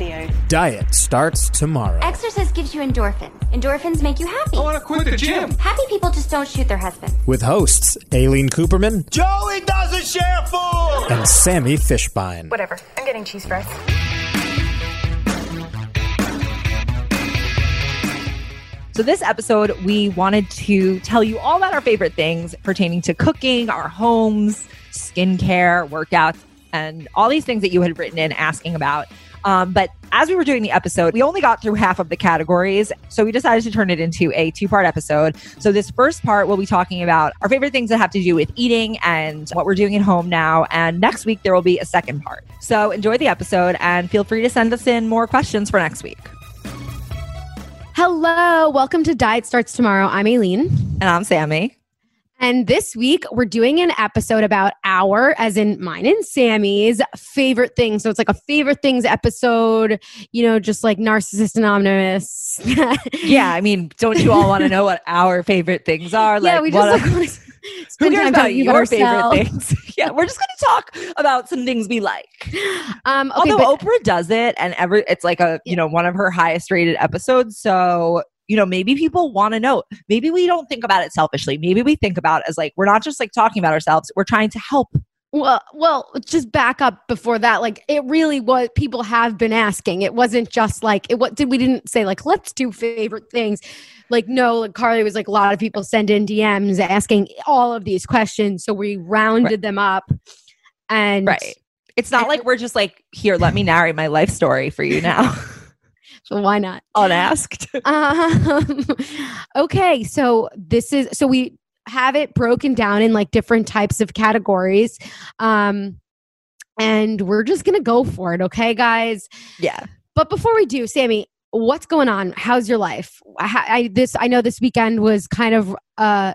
Diet Starts Tomorrow. Exercise gives you endorphins. Endorphins make you happy. I want to quit the gym. Happy people just don't shoot their husbands. With hosts Aileen Cooperman Joey doesn't share food. and Sammy Fishbein. Whatever. I'm getting cheese fries. So, this episode, we wanted to tell you all about our favorite things pertaining to cooking, our homes, skincare, workouts, and all these things that you had written in asking about. Um, but as we were doing the episode, we only got through half of the categories. So we decided to turn it into a two part episode. So this first part, we'll be talking about our favorite things that have to do with eating and what we're doing at home now. And next week, there will be a second part. So enjoy the episode and feel free to send us in more questions for next week. Hello, welcome to Diet Starts Tomorrow. I'm Aileen. And I'm Sammy. And this week we're doing an episode about our, as in mine and Sammy's favorite things. So it's like a favorite things episode, you know, just like Narcissist Anonymous. Yeah, I mean, don't you all want to know what our favorite things are? Like, yeah, we what just like, wanna who cares about your favorite things? yeah, we're just going to talk about some things we like. Um, okay, Although but- Oprah does it, and every it's like a you know one of her highest rated episodes. So you know maybe people want to know. Maybe we don't think about it selfishly. Maybe we think about it as like we're not just like talking about ourselves. We're trying to help. Well, well, just back up before that. Like, it really was. People have been asking. It wasn't just like it. What did we didn't say like let's do favorite things. Like no, like Carly was like a lot of people send in DMs asking all of these questions, so we rounded Right. them up. And Right. It's not like we're just like here. Let me narrate my life story for you now, so why not? unasked. Um, okay, so this is so we have it broken down in like different types of categories. Um, and we're just gonna go for it, okay, guys? yeah. But before we do, Sammy, what's going on? How's your life? I, I this I know this weekend was kind of uh,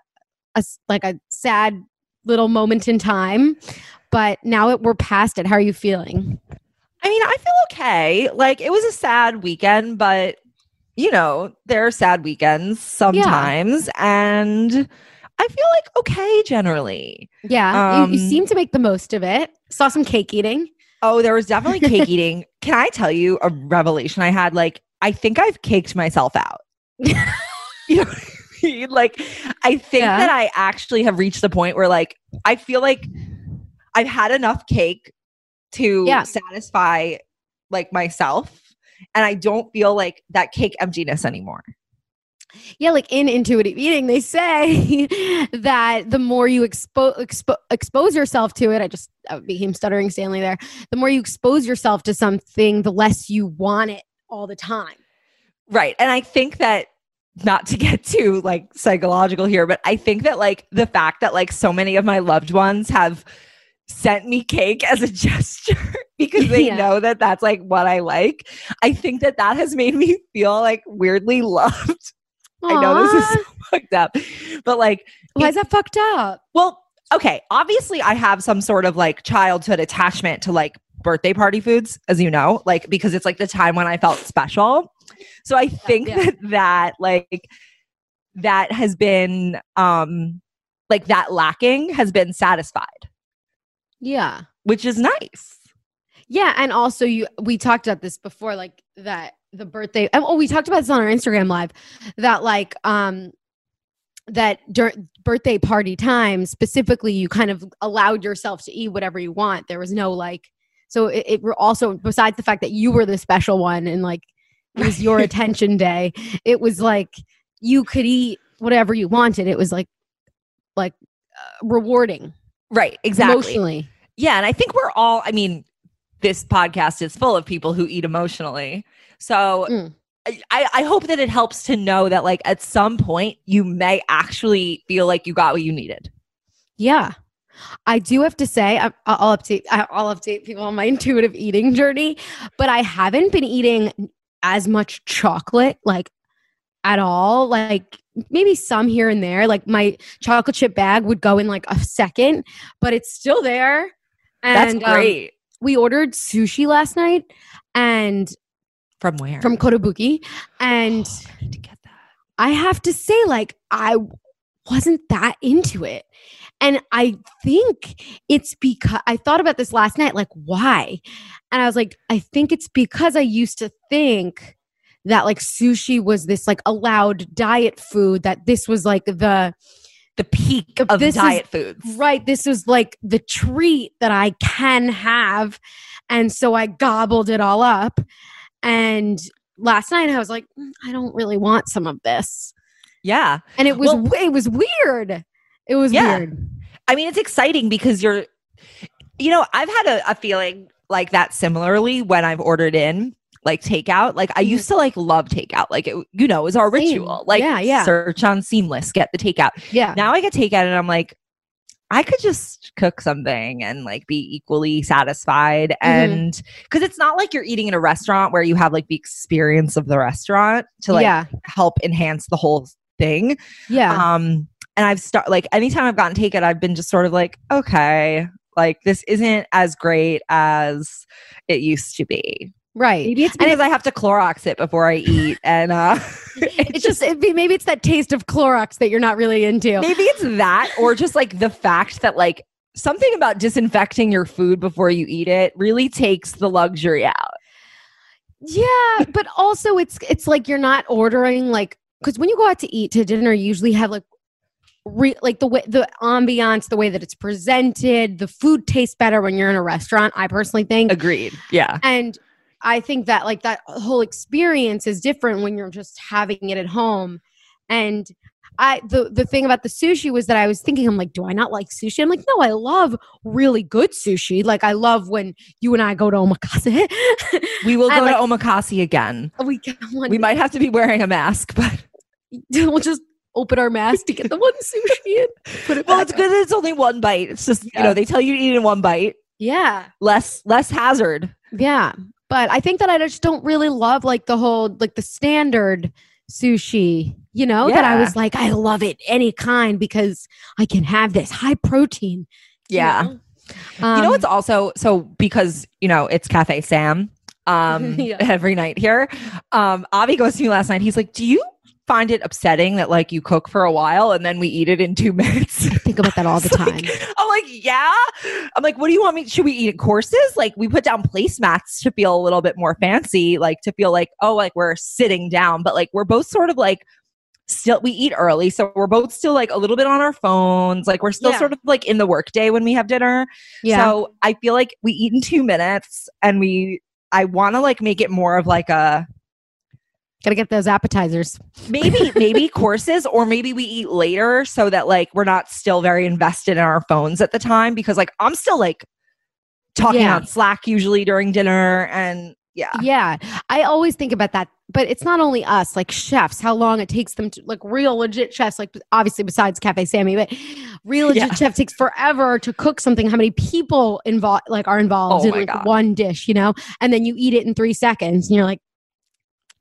a like a sad little moment in time, but now it, we're past it. How are you feeling? I mean, I feel okay. Like it was a sad weekend, but you know, there are sad weekends sometimes, and I feel like okay generally. Yeah, you, you Um, seem to make the most of it. Saw some cake eating. Oh, there was definitely cake eating. Can I tell you a revelation I had? Like, I think I've caked myself out. you know what I mean? Like, I think Yeah. that I actually have reached the point where, like, I feel like I've had enough cake to Yeah. satisfy like myself, and I don't feel like that cake emptiness anymore. Yeah, like in intuitive eating, they say that the more you expo- expo- expose yourself to it, I just I became stuttering Stanley there. The more you expose yourself to something, the less you want it all the time. Right. And I think that not to get too like psychological here, but I think that like the fact that like so many of my loved ones have sent me cake as a gesture because they Yeah. know that that's like what I like. I think that that has made me feel like weirdly loved. I know this is so fucked up, but like, why is that fucked up? well, okay, obviously I have some sort of like childhood attachment to like birthday party foods, as you know, like because it's like the time when I felt special. So I think yeah. that that like that has been um like that lacking has been satisfied, Yeah. which is nice. Yeah, and also you we talked about this before like that the birthday oh we talked about this on our Instagram live that like um that during birthday party time specifically you kind of allowed yourself to eat whatever you want there was no like so it, it were also besides the fact that you were the special one and like it was your attention day it was like you could eat whatever you wanted it was like like uh, rewarding Right, exactly. emotionally Yeah, and I think we're all I mean this podcast is full of people who eat emotionally. So Mm. I, I hope that it helps to know that like at some point you may actually feel like you got what you needed. Yeah. I do have to say, I- I'll update. I'll update people on my intuitive eating journey, but I haven't been eating as much chocolate, like at all. Like maybe some here and there. Like my chocolate chip bag would go in like a second, but it's still there. That's And, um, great. we ordered sushi last night, and from where? from Kotobuki, and I need to get that. I have to say, like, I wasn't that into it. And I think it's because I thought about this last night, like, why? And I was like, I think it's because I used to think that like sushi was this like allowed diet food, that this was like the The peak of this is- diet foods. right, this was like the treat that I can have. And so I gobbled it all up. And last night I was like, "Mm, I don't really want some of this. Yeah. and it was Well- it was weird. It was Yeah. weird. I mean, it's exciting because you're, you know, I've had a, a feeling like that similarly when I've ordered in like takeout. Like I used to like love takeout. Like it, you know, it was our Same. ritual. Like Yeah, yeah. search on Seamless, get the takeout. Yeah. Now I get takeout and I'm like, I could just cook something and like be equally satisfied. Mm-hmm. And because it's not like you're eating in a restaurant where you have like the experience of the restaurant to like yeah. help enhance the whole thing. Yeah. Um, and I've start like anytime I've gotten takeout, I've been just sort of like, okay, like this isn't as great as it used to be. Right. Maybe it's because I have to Clorox it before I eat, and uh, It's just it, maybe it's that taste of Clorox that you're not really into. maybe it's that, or just like the fact that like something about disinfecting your food before you eat it really takes the luxury out. Yeah, but also it's it's like you're not ordering like because when you go out to eat to dinner, you usually have like re, like the way the ambiance, the way that it's presented, the food tastes better when you're in a restaurant. I personally think, Agreed. Yeah. and I think that like that whole experience is different when you're just having it at home. And I the the thing about the sushi was that I was thinking I'm like, do I not like sushi? I'm like, no, I love really good sushi. Like I love when you and I go to omakase. We will go like- to omakase again. we We might have to be wearing a mask, but we'll just open our mask to get the one sushi in. put it well, it's good. It's only one bite. It's just you know they tell you to eat in one bite, Yeah. less less hazard. Yeah. But I think that I just don't really love like the whole like the standard sushi, you know, that I was like, I love it any kind because I can have this high protein. you Yeah. know? you know Um, what's also so because you know it's Cafe Sam um Yeah. every night here. Um Avi goes to me last night. He's like, "Do you find it upsetting that like you cook for a while and then we eat it in 2 minutes?" Think about that all the time. like- I'm like, "Yeah." I'm like, "What do you want me should we eat at courses? Like we put down placemats to feel a little bit more fancy, like to feel like oh, like we're sitting down, but like we're both sort of like still we eat early so we're both still like a little bit on our phones like we're still Yeah. sort of like in the workday when we have dinner yeah. so I feel like we eat in two minutes and we I want to like make it more of like a Gotta get those appetizers. maybe maybe courses or maybe we eat later so that like we're not still very invested in our phones at the time because like I'm still like talking Yeah. on Slack usually during dinner and yeah. Yeah. I always think about that. But it's not only us, like chefs, how long it takes them to like real legit chefs, like obviously besides Cafe Sammy, but real legit Yeah. chef takes forever to cook something. How many people involved like are involved Oh in like God. one dish, you know? And then you eat it in three seconds and you're like,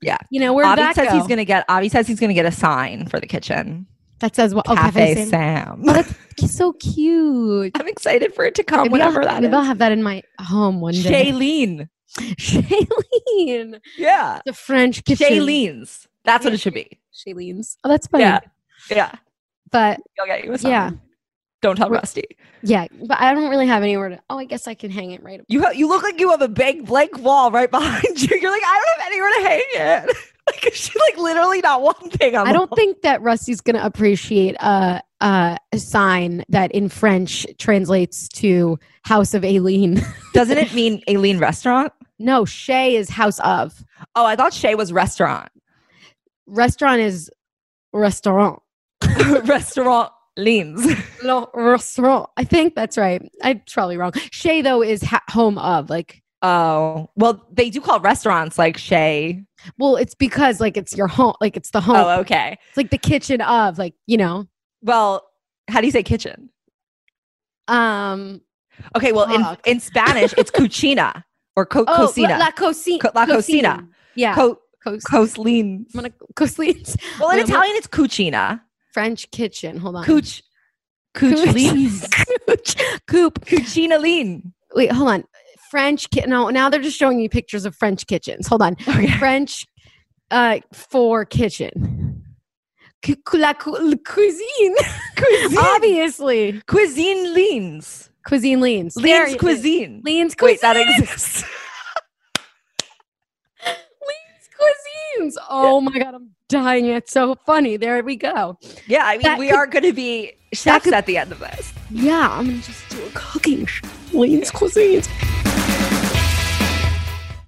Yeah. You know, where did Avi that says go? he's gonna get Avi says he's gonna get a sign for the kitchen. that says what? Oh, Cafe, Cafe Sammy. Sam. Oh, that's so cute. I'm excited for it to come Maybe, whenever I'll, that maybe I'll have that in my home one day. Shailene. Shailene. Yeah. The French kitchen. Shailene's. That's what it should be. Shailene's. Oh, that's funny. Yeah. Yeah. But I'll get you a sign. Yeah. Don't tell Rusty. yeah, but I don't really have anywhere to. Oh, I guess I can hang it right. You ha- you look like you have a big blank wall right behind you. You're like, I don't have anywhere to hang it. like she like literally not one thing on I don't wall. think that Rusty's going to appreciate a, a a sign that in French translates to House of Aileen. Doesn't it mean Aileen restaurant? no, Shay is House of. Oh, I thought Shay was restaurant. Restaurant is restaurant. restaurant leans. No, restaurant. I think that's right. I'm probably wrong. Shay though is ha- home of. Like, Oh, well, they do call restaurants like Shay. well, it's because like it's your home. Like it's the home. Oh, okay. It's like the kitchen of. Like you know. Well, how do you say kitchen? Um, Okay, well in, Fuck. in Spanish it's cucina or co- oh, cocina. La, cocina. Co- la cocina. Yeah. Co- Coslin. I'm gonna cocina. Well, in Italian it's cucina. French kitchen. Hold on. Cooch. Cooch. Cooch. Coop. Cucina lean. Wait, hold on. French ki- no, now they're just showing you pictures of French kitchens. Hold on. Okay. French uh for kitchen. Cu- cu- la cu- cuisine. Cuisine. Obviously. Cuisine leans. Cuisine leans. Leans it is. cuisine. Leans cuisine. Wait, that exists. Oh my god, I'm dying. It's so funny. There we go. yeah, I mean, That we could- are going to be chefs could- at the end of this. Yeah, I'm gonna just do a cooking show. Leans cuisines.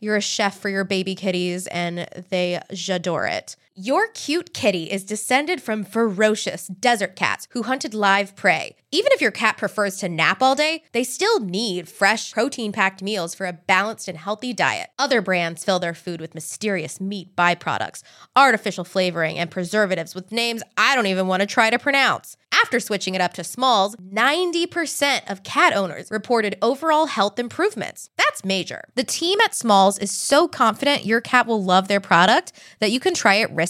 you're a chef for your baby kitties, and they j'adore it. Your cute kitty is descended from ferocious desert cats who hunted live prey. Even if your cat prefers to nap all day, they still need fresh, protein packed meals for a balanced and healthy diet. Other brands fill their food with mysterious meat byproducts, artificial flavoring, and preservatives with names I don't even want to try to pronounce. After switching it up to Smalls, 90% of cat owners reported overall health improvements. That's major. The team at Smalls is so confident your cat will love their product that you can try it risk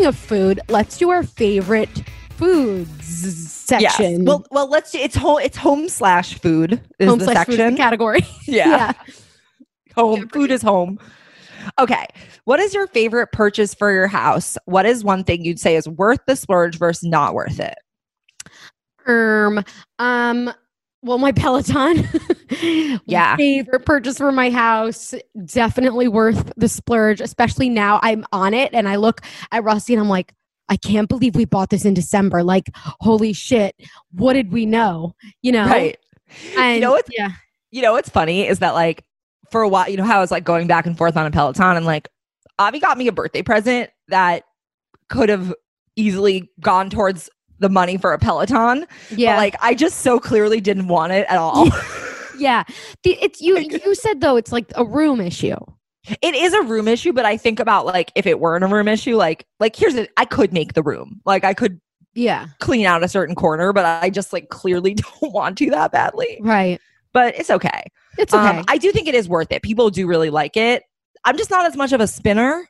Speaking of food, let's do our favorite foods section. Yes. Well, well, let's. do- It's home. It's home slash food is home the slash food section. category. yeah. home food is home. Okay. What is your favorite purchase for your house? What is one thing you'd say is worth the splurge versus not worth it? Um, um, well, my Peloton. Yeah. Favorite purchase for my house. Definitely worth the splurge, especially now I'm on it and I look at Rusty and I'm like, I can't believe we bought this in December. Like, holy shit. What did we know? You know? Right. And know what's- yeah. You know what's funny is that like for a while, you know how I was like going back and forth on a Peloton and like Avi got me a birthday present that could have easily gone towards the money for a Peloton. Yeah. But like I just so clearly didn't want it at all. yeah. The, it's you you said though it's like a room issue. it is a room issue, but I think about like if it weren't a room issue, like like here's it, I could make the room. Like I could Yeah. clean out a certain corner, but I just like clearly don't want to that badly. Right. But it's okay. It's okay. Um, I do think it is worth it. People do really like it. I'm just not as much of a spinner.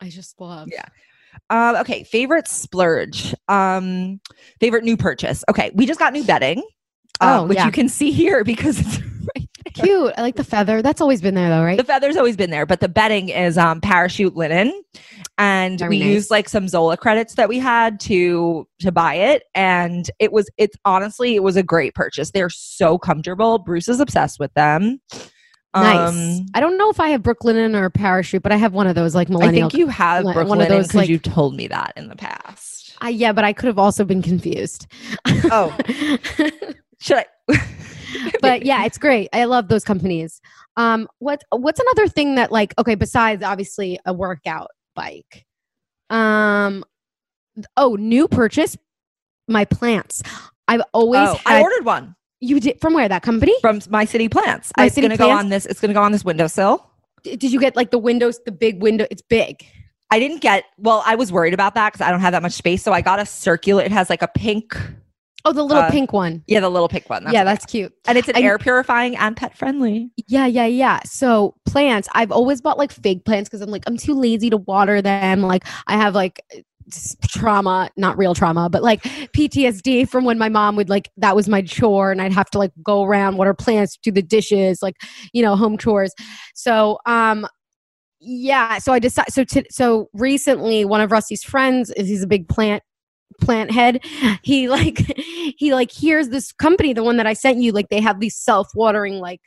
I just love. Yeah. Um, okay, favorite splurge. Um, favorite new purchase. Okay, we just got new bedding. uh, Oh, which yeah. you can see here because it's right there. Cute. I like the feather. That's always been there though, right? The feather's always been there, but the bedding is um parachute linen. And Very we nice. used like some Zola credits that we had to to buy it. And it was it's honestly it was a great purchase. They're so comfortable. Bruce is obsessed with them. Nice. Um, I don't know if I have Brooklinen or a parachute, but I have one of those like I think you have one of those, because like- you told me that in the past. I, yeah, but I could have also been confused. Oh. Should I? but yeah, it's great. I love those companies. Um, what what's another thing that like okay, besides obviously a workout bike? Um, oh, new purchase, my plants. I've always Oh, I ordered one you did from where that company? from My City Plants. My it's City going to go on this. It's going to go on this windowsill. D- Did you get like the windows, the big window? It's big. I didn't get. Well, I was worried about that because I don't have that much space. So I got a circular. It has like a pink. Oh, the little Uh, pink one. Yeah, the little pink one. yeah, what I that's cute. and it's an I- air purifying and pet friendly. Yeah, yeah, yeah. So plants, I've always bought like fake plants because I'm like I'm too lazy to water them. Like I have like trauma, not real trauma, but like PTSD from when my mom would like that was my chore and I'd have to like go around water plants, do the dishes, like, you know, home chores. So, um yeah, so I decided so to, so recently one of Rusty's friends is he's a big plant plant head. He like he like here's this company, the one that I sent you, like they have these self-watering like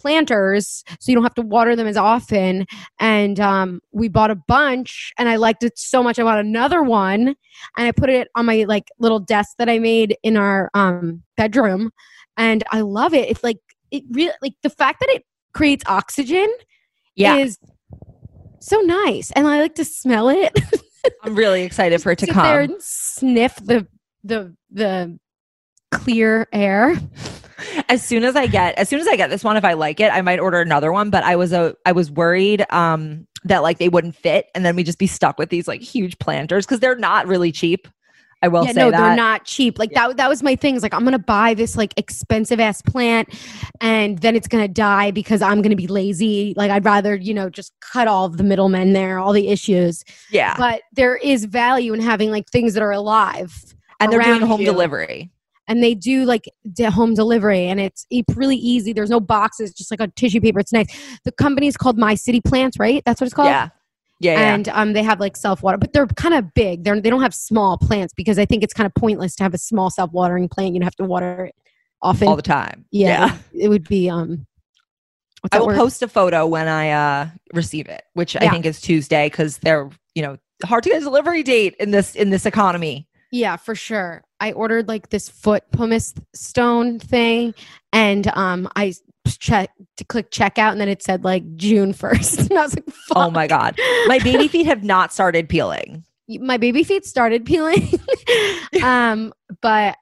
planters so you don't have to water them as often. And um, we bought a bunch and i liked it so much i bought another one and i put it on my like little desk that i made in our um, bedroom. And i love it. It's like it really like the fact that it creates oxygen Yeah. is so nice and i like to smell it. I'm really excited for it to come. and sniff the the the clear air As soon as I get as soon as I get this one, if I like it, I might order another one. But I was a I was worried um that like they wouldn't fit and then we just be stuck with these like huge planters because they're not really cheap. I will yeah, say no, that. they're not cheap. Like that that was my thing. Is like I'm gonna buy this like expensive ass plant and then it's gonna die because I'm gonna be lazy. Like I'd rather, you know, just cut all of the middlemen there, all the issues. yeah. But there is value in having like things that are alive. and they're doing home you. delivery. And they do like de- home delivery and it's really easy. There's no boxes, just like a tissue paper. It's nice. The company's called My City Plants, right? That's what it's called. Yeah. Yeah. yeah. and um, they have like self water, but they're kind of big. They're they don't have small plants because I think it's kind of pointless to have a small self watering plant. You have to water it often. all the time. yeah, It, it would be um. I will word? post a photo when I uh receive it, which I think is Tuesday because they're, you know, hard to get a delivery date in this in this economy. Yeah, for sure. I ordered like this foot pumice stone thing, and um, I check to click checkout, and then it said like June first, and I was like, Fuck. Oh my god. My baby feet have not started peeling. my baby feet started peeling. um, but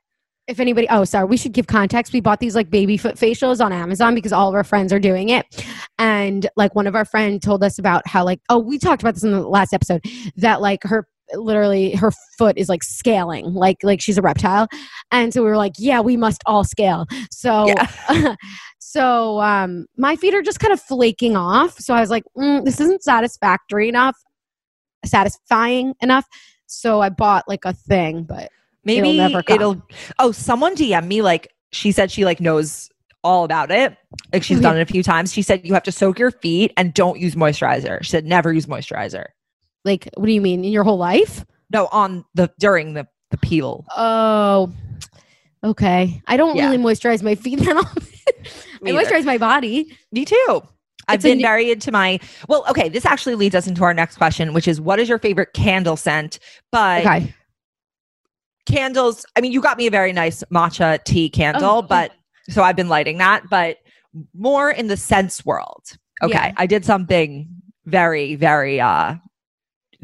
if anybody, oh, sorry, we should give context. We bought these like baby foot facials on Amazon because all of our friends are doing it. And like one of our friends told us about how, like, oh, we talked about this in the last episode that like her literally her foot is like scaling like like she's a reptile and so we were like yeah we must all scale so Yeah. so um my feet are just kind of flaking off so i was like mm, this isn't satisfactory enough satisfying enough so i bought like a thing but Maybe It'll never come. it'll Oh, someone DM me like she said she like knows all about it. Like she's Oh, done it a few times. She said you have to soak your feet and don't use moisturizer. She said never use moisturizer. Like what do you mean in your whole life No, on the during the the peel. oh okay i don't Yeah. really moisturize my feet that often i either. moisturize my body Me too. I've It's been new- very into my well, okay, this actually leads us into our next question, which is what is your favorite candle scent? But okay candles, I mean, you got me a very nice matcha tea candle, Oh, but so I've been lighting that, but more in the sense world. Okay. Yeah. I did something very, very uh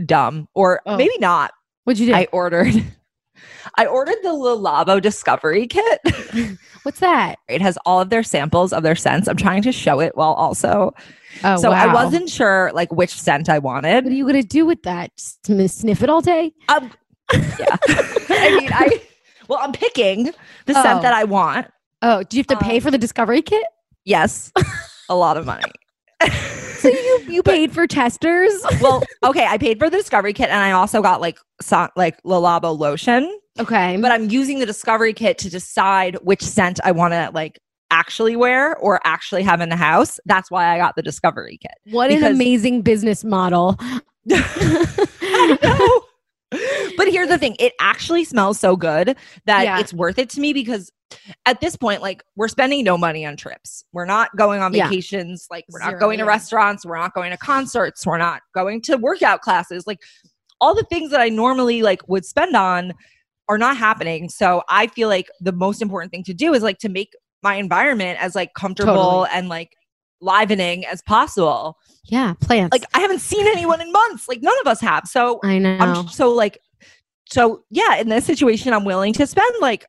dumb, or Oh. maybe not. what'd you do I ordered I ordered the Le Labo Discovery Kit. what's that it has all of their samples of their scents. I'm trying to show it while also. oh so I wasn't sure like which scent I wanted. what are you gonna do with that Sn- sniff it all day Um, yeah. I mean, I well, I'm picking the Oh. scent that I want. oh do you have to pay Um, for the discovery kit Yes, a lot of money. You you paid for testers well, okay, I paid for the Discovery Kit, and I also got like so, like Le Labo lotion. okay But I'm using the Discovery Kit to decide which scent I want to like actually wear or actually have in the house. That's why I got the Discovery Kit. what an amazing business model I know. But here's the thing it actually smells so good that Yeah. it's worth it to me because at this point, like, we're spending no money on trips. We're not going on Yeah. vacations. Like, we're not Zero, going to restaurants. We're not going to concerts. We're not going to workout classes. Like, all the things that I normally like would spend on are not happening. So I feel like the most important thing to do is like to make my environment as like comfortable Totally. and like livening as possible. yeah plants Like I haven't seen anyone in months. Like none of us have. So i know I'm so like, so yeah, in this situation, I'm willing to spend like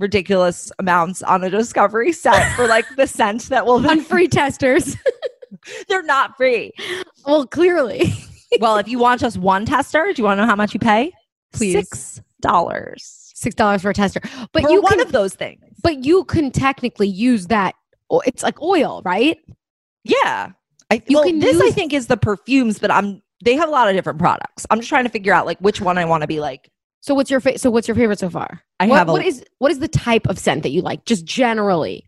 ridiculous amounts on a discovery set for like the scent that will on free testers they're not free. well clearly well, if you want just one tester, do you want to know how much you pay? Please. Six dollars. six dollars for a tester but For you one can of those things. but you can technically use that it's like oil right Yeah. I, You well, can this I think is the perfumes, but I'm they have a lot of different products. I'm just trying to figure out like which one I want to be like. So what's your fa- so what's your favorite so far? I what, have a- what is what is the type of scent that you like? Just generally.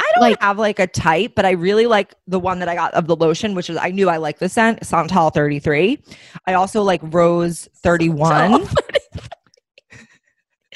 I don't Like- have like a type, but I really like the one that I got of the lotion, which is I knew I liked the scent, Santal 33. I also like Rose 31.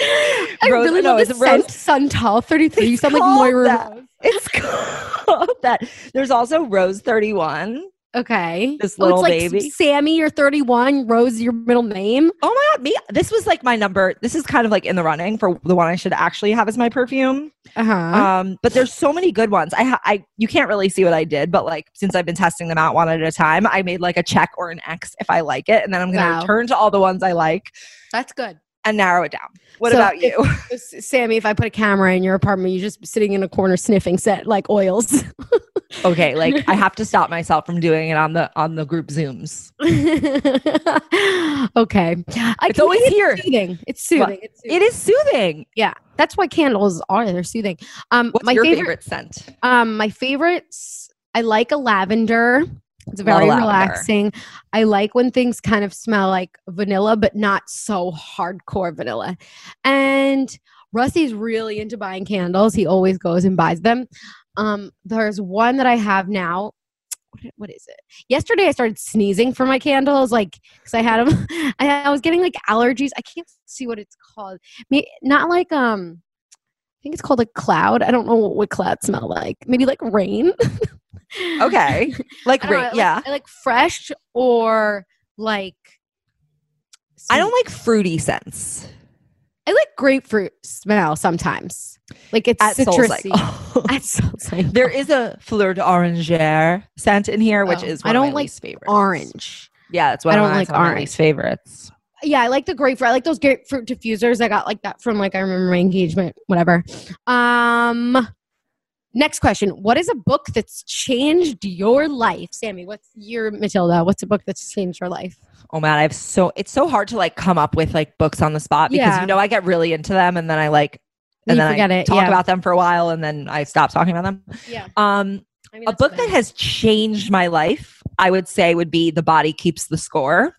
I Rose- really no, love it's the scent Suntal 33. You It's sound like Moira that. Rose. It's called that. There's also Rose 31. Okay. This Oh, little it's like baby. Sammy, you're 31. Rose, your middle name. Oh my god, me this was like my number. This is kind of like in the running for the one I should actually have as my perfume. Uh-huh. Um, but there's so many good ones. I, ha- I, you can't really see what I did, but like since I've been testing them out one at a time, I made like a check or an X if I like it, and then I'm gonna Wow. return to all the ones I like That's good. And narrow it down. What So about you? Sammy, if I put a camera in your apartment, you're just sitting in a corner sniffing set like oils. okay, like I have to stop myself from doing it on the on the group zooms. okay. I It's always it's here. Soothing. It's soothing. It's soothing. It is soothing. Yeah. That's why candles are. They're soothing. Um, What's my your favorite, favorite, scent? Um, my favorites. I like a lavender. It's very relaxing. I like when things kind of smell like vanilla, but not so hardcore vanilla. And Rusty's really into buying candles. He always goes and buys them. Um, there's one that I have now. What, what is it? Yesterday I started sneezing for my candles, like because I had them. I, I was getting like allergies. I can't see what it's called. May, not like um. I think it's called a cloud. I don't know what, what clouds smell like. Maybe like rain. Okay, like know, like- yeah. Like fresh or like. I don't like fruity scents I like grapefruit smell sometimes. Like it's at citrusy. At Soul there is a fleur d'oranger scent in here, which Oh, is I one of don't my like favorites. orange. Yeah, that's one I don't like it's one of my orange. favorites. Yeah, I like the grapefruit. I like those grapefruit diffusers. I got like that from like I remember my engagement, whatever. Um next question. What is a book that's changed your life? Sammy, what's your Matilda? What's a book that's changed your life? Oh man, I have so it's so hard to like come up with like books on the spot because Yeah. you know I get really into them and then I like and You then forget I it, talk yeah. about them for a while and then I stop talking about them. Yeah. Um I mean, a book that has changed my life, I would say would be The Body Keeps the Score.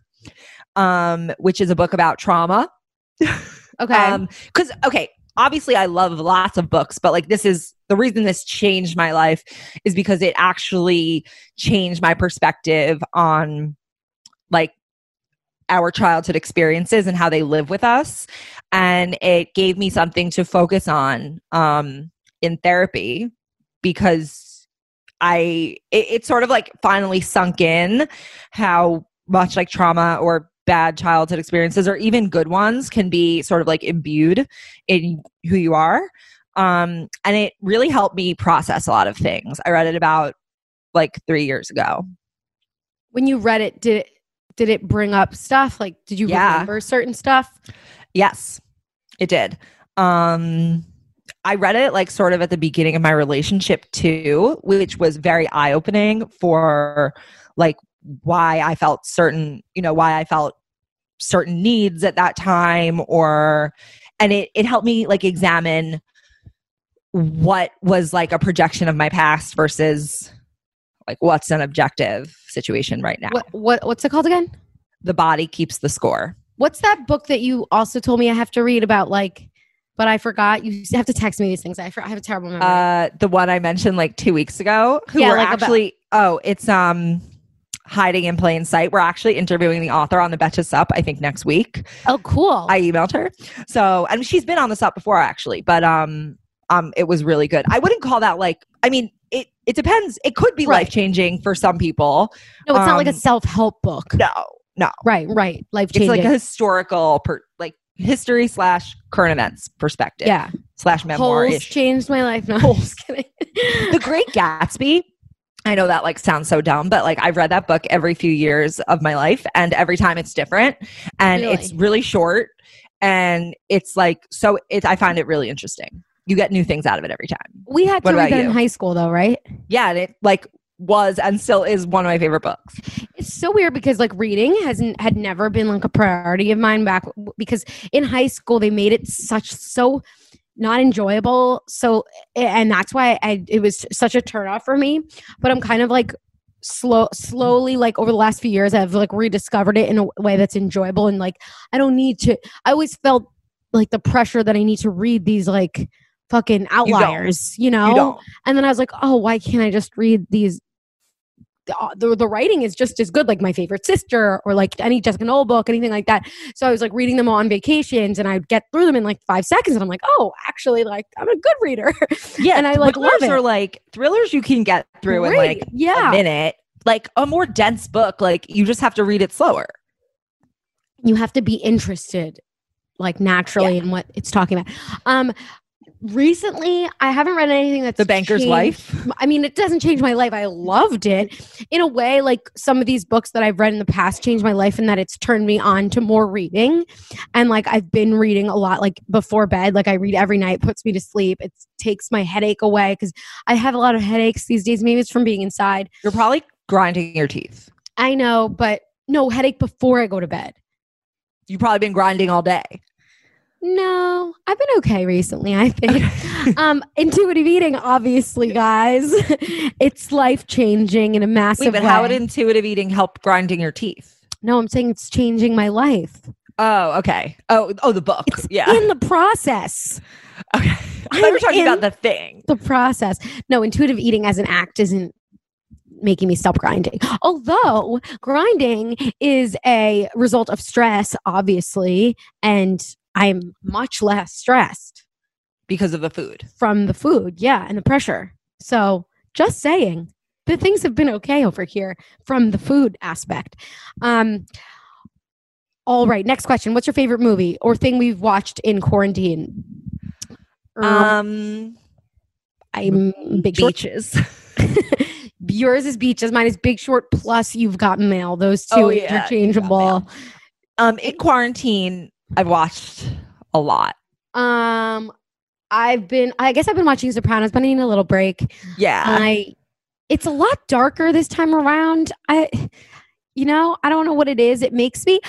Um, which is a book about trauma. Okay. Um, because okay, obviously I love lots of books, but like this is the reason this changed my life is because it actually changed my perspective on like our childhood experiences and how they live with us. And it gave me something to focus on um in therapy because I it, it sort of like finally sunk in how much like trauma or bad childhood experiences or even good ones can be sort of like imbued in who you are. Um, and it really helped me process a lot of things. I read it about like three years ago. when you read it, did it did it bring up stuff? Like did you Yeah. remember certain stuff? Yes, it did. Um, I read it like sort of at the beginning of my relationship too, which was very eye opening for like why I felt certain, you know, why I felt certain needs at that time or and it it helped me like examine what was like a projection of my past versus like what's an objective situation right now. What what what's it called again? The body keeps the score. What's that book that you also told me I have to read about like but I forgot. You have to text me these things. I, for, I have a terrible memory. uh the one I mentioned like two weeks ago, who Yeah, were like about- actually oh, it's um hiding in plain sight. We're actually interviewing the author on the Betches Sup, I think next week. oh, cool. I emailed her. So and she's been on the Sup before actually, but um um it was really good. I wouldn't call that like I mean it it depends. It could be Right. life changing for some people. no, it's not like a um, self help book. No, no. Right, right. Life changing. It's like a historical per like history slash current events perspective. yeah. Slash memoir Holes changed my life. No, I'm just kidding. the Great Gatsby. I know that like sounds so dumb, but like I've read that book every few years of my life, and every time it's different, and it's Really? really short, and it's like so. It I find it really interesting. You get new things out of it every time. we had to read that in high school though, right? Yeah, and it like was and still is one of my favorite books. It's so weird because like reading hasn't had never been like a priority of mine back because in high school they made it such so not enjoyable. So and that's why I it was such a turnoff for me. But I'm kind of like slow slowly like over the last few years I've like rediscovered it in a way that's enjoyable and like I don't need to I always felt like the pressure that I need to read these like fucking outliers, you, know? You. And then I was like, "Oh, why can't I just read these the, uh, the, the writing is just as good, like my favorite sister or like any Jessica Knoll book, anything like that. So I was like reading them all on vacations and I'd get through them in like five seconds. And I'm like, oh, actually, like I'm a good reader. Yeah, and I like love it. are like thrillers you can get through in like yeah. a minute. Like a more dense book, like you just have to read it slower. you have to be interested like naturally in what it's talking about. Um recently I haven't read anything that's The Banker's changed- Wife. I mean, it doesn't change my life. I loved it. In a way, like some of these books that I've read in the past changed my life in that it's turned me on to more reading. And like I've been reading a lot like before bed. Like I read every night, puts me to sleep. It takes my headache away because I have a lot of headaches these days. Maybe it's from being inside. You're probably grinding your teeth. I know, but no headache before I go to bed. You've probably been grinding all day. No, I've been okay recently, I think. um, intuitive eating, obviously, guys. it's life changing in a massive Wait, but way. how would intuitive eating help grinding your teeth? no, I'm saying it's changing my life. Oh, okay. Oh, oh, the book. It's yeah. in the process. okay. I thought we I'm were talking about the thing. The process. No, intuitive eating as an act isn't making me stop grinding. Although grinding is a result of stress, obviously, and I'm much less stressed. because of the food. from the food, yeah, and the pressure. So just saying, the things have been okay over here from the food aspect. Um, all right, next question. What's your favorite movie or thing we've watched in quarantine? Um, I'm Big Short. beaches. Yours is Beaches. Mine is Big Short. Plus, you've got Mail. Those two Oh, yeah, interchangeable. Um, in quarantine, I've watched a lot. Um, I've been. I guess I've been watching Sopranos, but I need a little break. Yeah. I it's a lot darker this time around. I you know, I don't know what it is. It makes me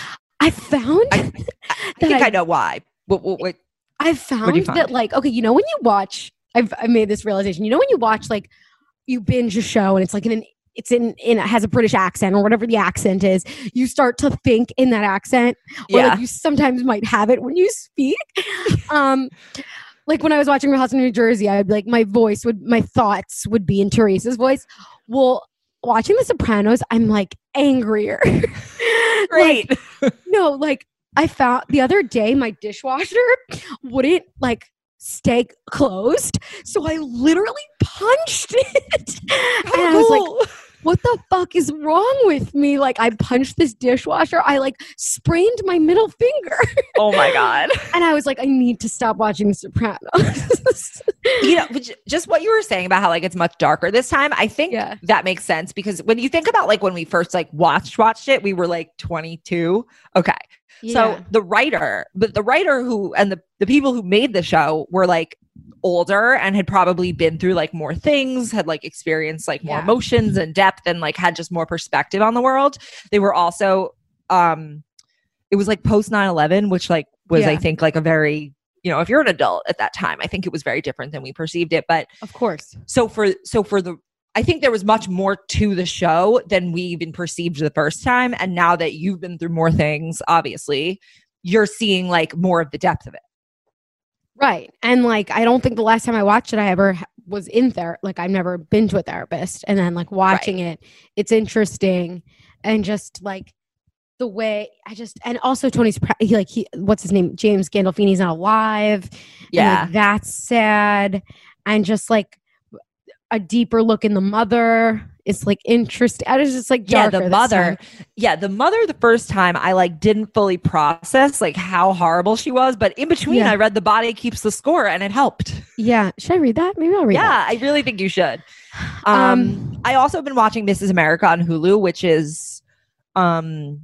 I found I- that I think I, know why. What, what, what, you found that like okay, you know when you watch I've I made this realization. You know when you watch like you binge a show and it's like in an it's in in it has a British accent or whatever the accent is. You start to think in that accent or yeah. like you sometimes might have it when you speak. um, like when I was watching Real House in New Jersey, I'd like my voice would my thoughts would be in Teresa's voice. Well, watching The Sopranos, I'm like angrier. Like, no, like I found the other day my dishwasher wouldn't like stay closed. So I literally punched it. and I was like. What the fuck is wrong with me? Like I punched this dishwasher. I like sprained my middle finger. oh my God. and I was like, I need to stop watching The Sopranos. you know, just what you were saying about how like it's much darker this time. I think Yeah. that makes sense because when you think about like when we first like watched watched it, we were like 22. Okay. So the writer, but the writer who and the the people who made the show were like older and had probably been through like more things, had like experienced like more Yeah. emotions and depth and like had just more perspective on the world. They were also um it was like post 9/11, which like was I think like a very you know, if you're an adult at that time, I think it was very different than we perceived it. But of course. so for so for the I think there was much more to the show than we even perceived the first time. And now that you've been through more things, obviously, you're seeing like more of the depth of it. Right. And like, I don't think the last time I watched it, I ever was in there. Like, I've never been to a therapist. And then, like, watching it, it's interesting. And just like the way I just, and also Tony's, he, like, he, what's his name? James Gandolfini's not alive. And, Yeah. like, that's sad. And just like a deeper look in the mother. It's like interesting. I was just like, yeah, the mother. Yeah, the mother the first time I like didn't fully process like how horrible she was, but in between Yeah. I read The Body Keeps the Score and it helped. Yeah. Should I read that? Maybe I'll read that. yeah, I really think you should. Um, Um, I also have been watching Mrs. America on Hulu, which is um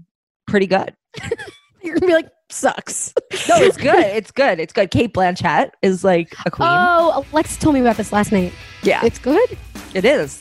pretty good. You're gonna be like, sucks. No, it's good. It's good. It's good. Cate Blanchett is like a queen. Oh, Alexa told me about this last night. yeah, It's good. it is.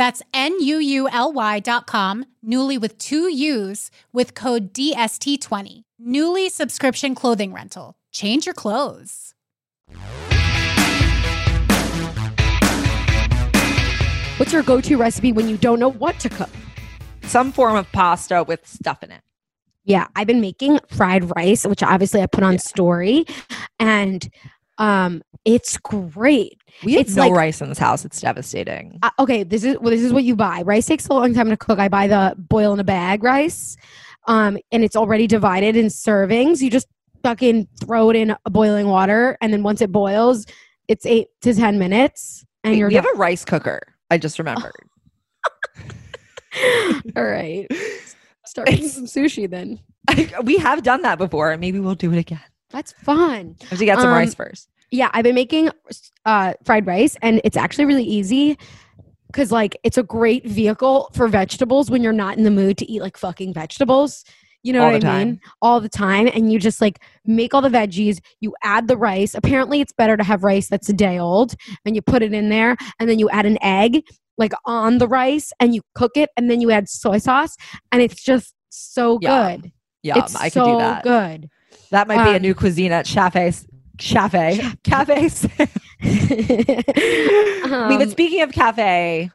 That's N-U-U-L-Y dot com, Nuuly with two U's with code DST20. Nuuly subscription clothing rental. Change your clothes. What's your go-to recipe when you don't know what to cook? Some form of pasta with stuff in it. Yeah, I've been making fried rice, which obviously I put on story, and um, it's great. We have It's no like- rice in this house. It's devastating. Uh, okay, this is well, this is what you buy. Rice takes a long time to cook. I buy the boil in a bag rice, um, and it's already divided in servings. You just fucking throw it in a boiling water, and then once it boils, it's eight to ten minutes, and Wait, you're we have a rice cooker. I just remembered. all right. Start making some sushi then. we have done that before, and maybe we'll do it again. That's fun. I have to get some Um, rice first. Yeah, I've been making uh, fried rice, and it's actually really easy because, like, it's a great vehicle for vegetables when you're not in the mood to eat like fucking vegetables. You know All what I mean? All the time, and you just like make all the veggies. You add the rice. Apparently, it's better to have rice that's a day old, and you put it in there, and then you add an egg like on the rice, and you cook it, and then you add soy sauce, and it's just so Yum. good. Yeah, it's I so do that. good. That might be a Um, new cuisine at. Cafe. Cafes. Wait, Um, but speaking of cafe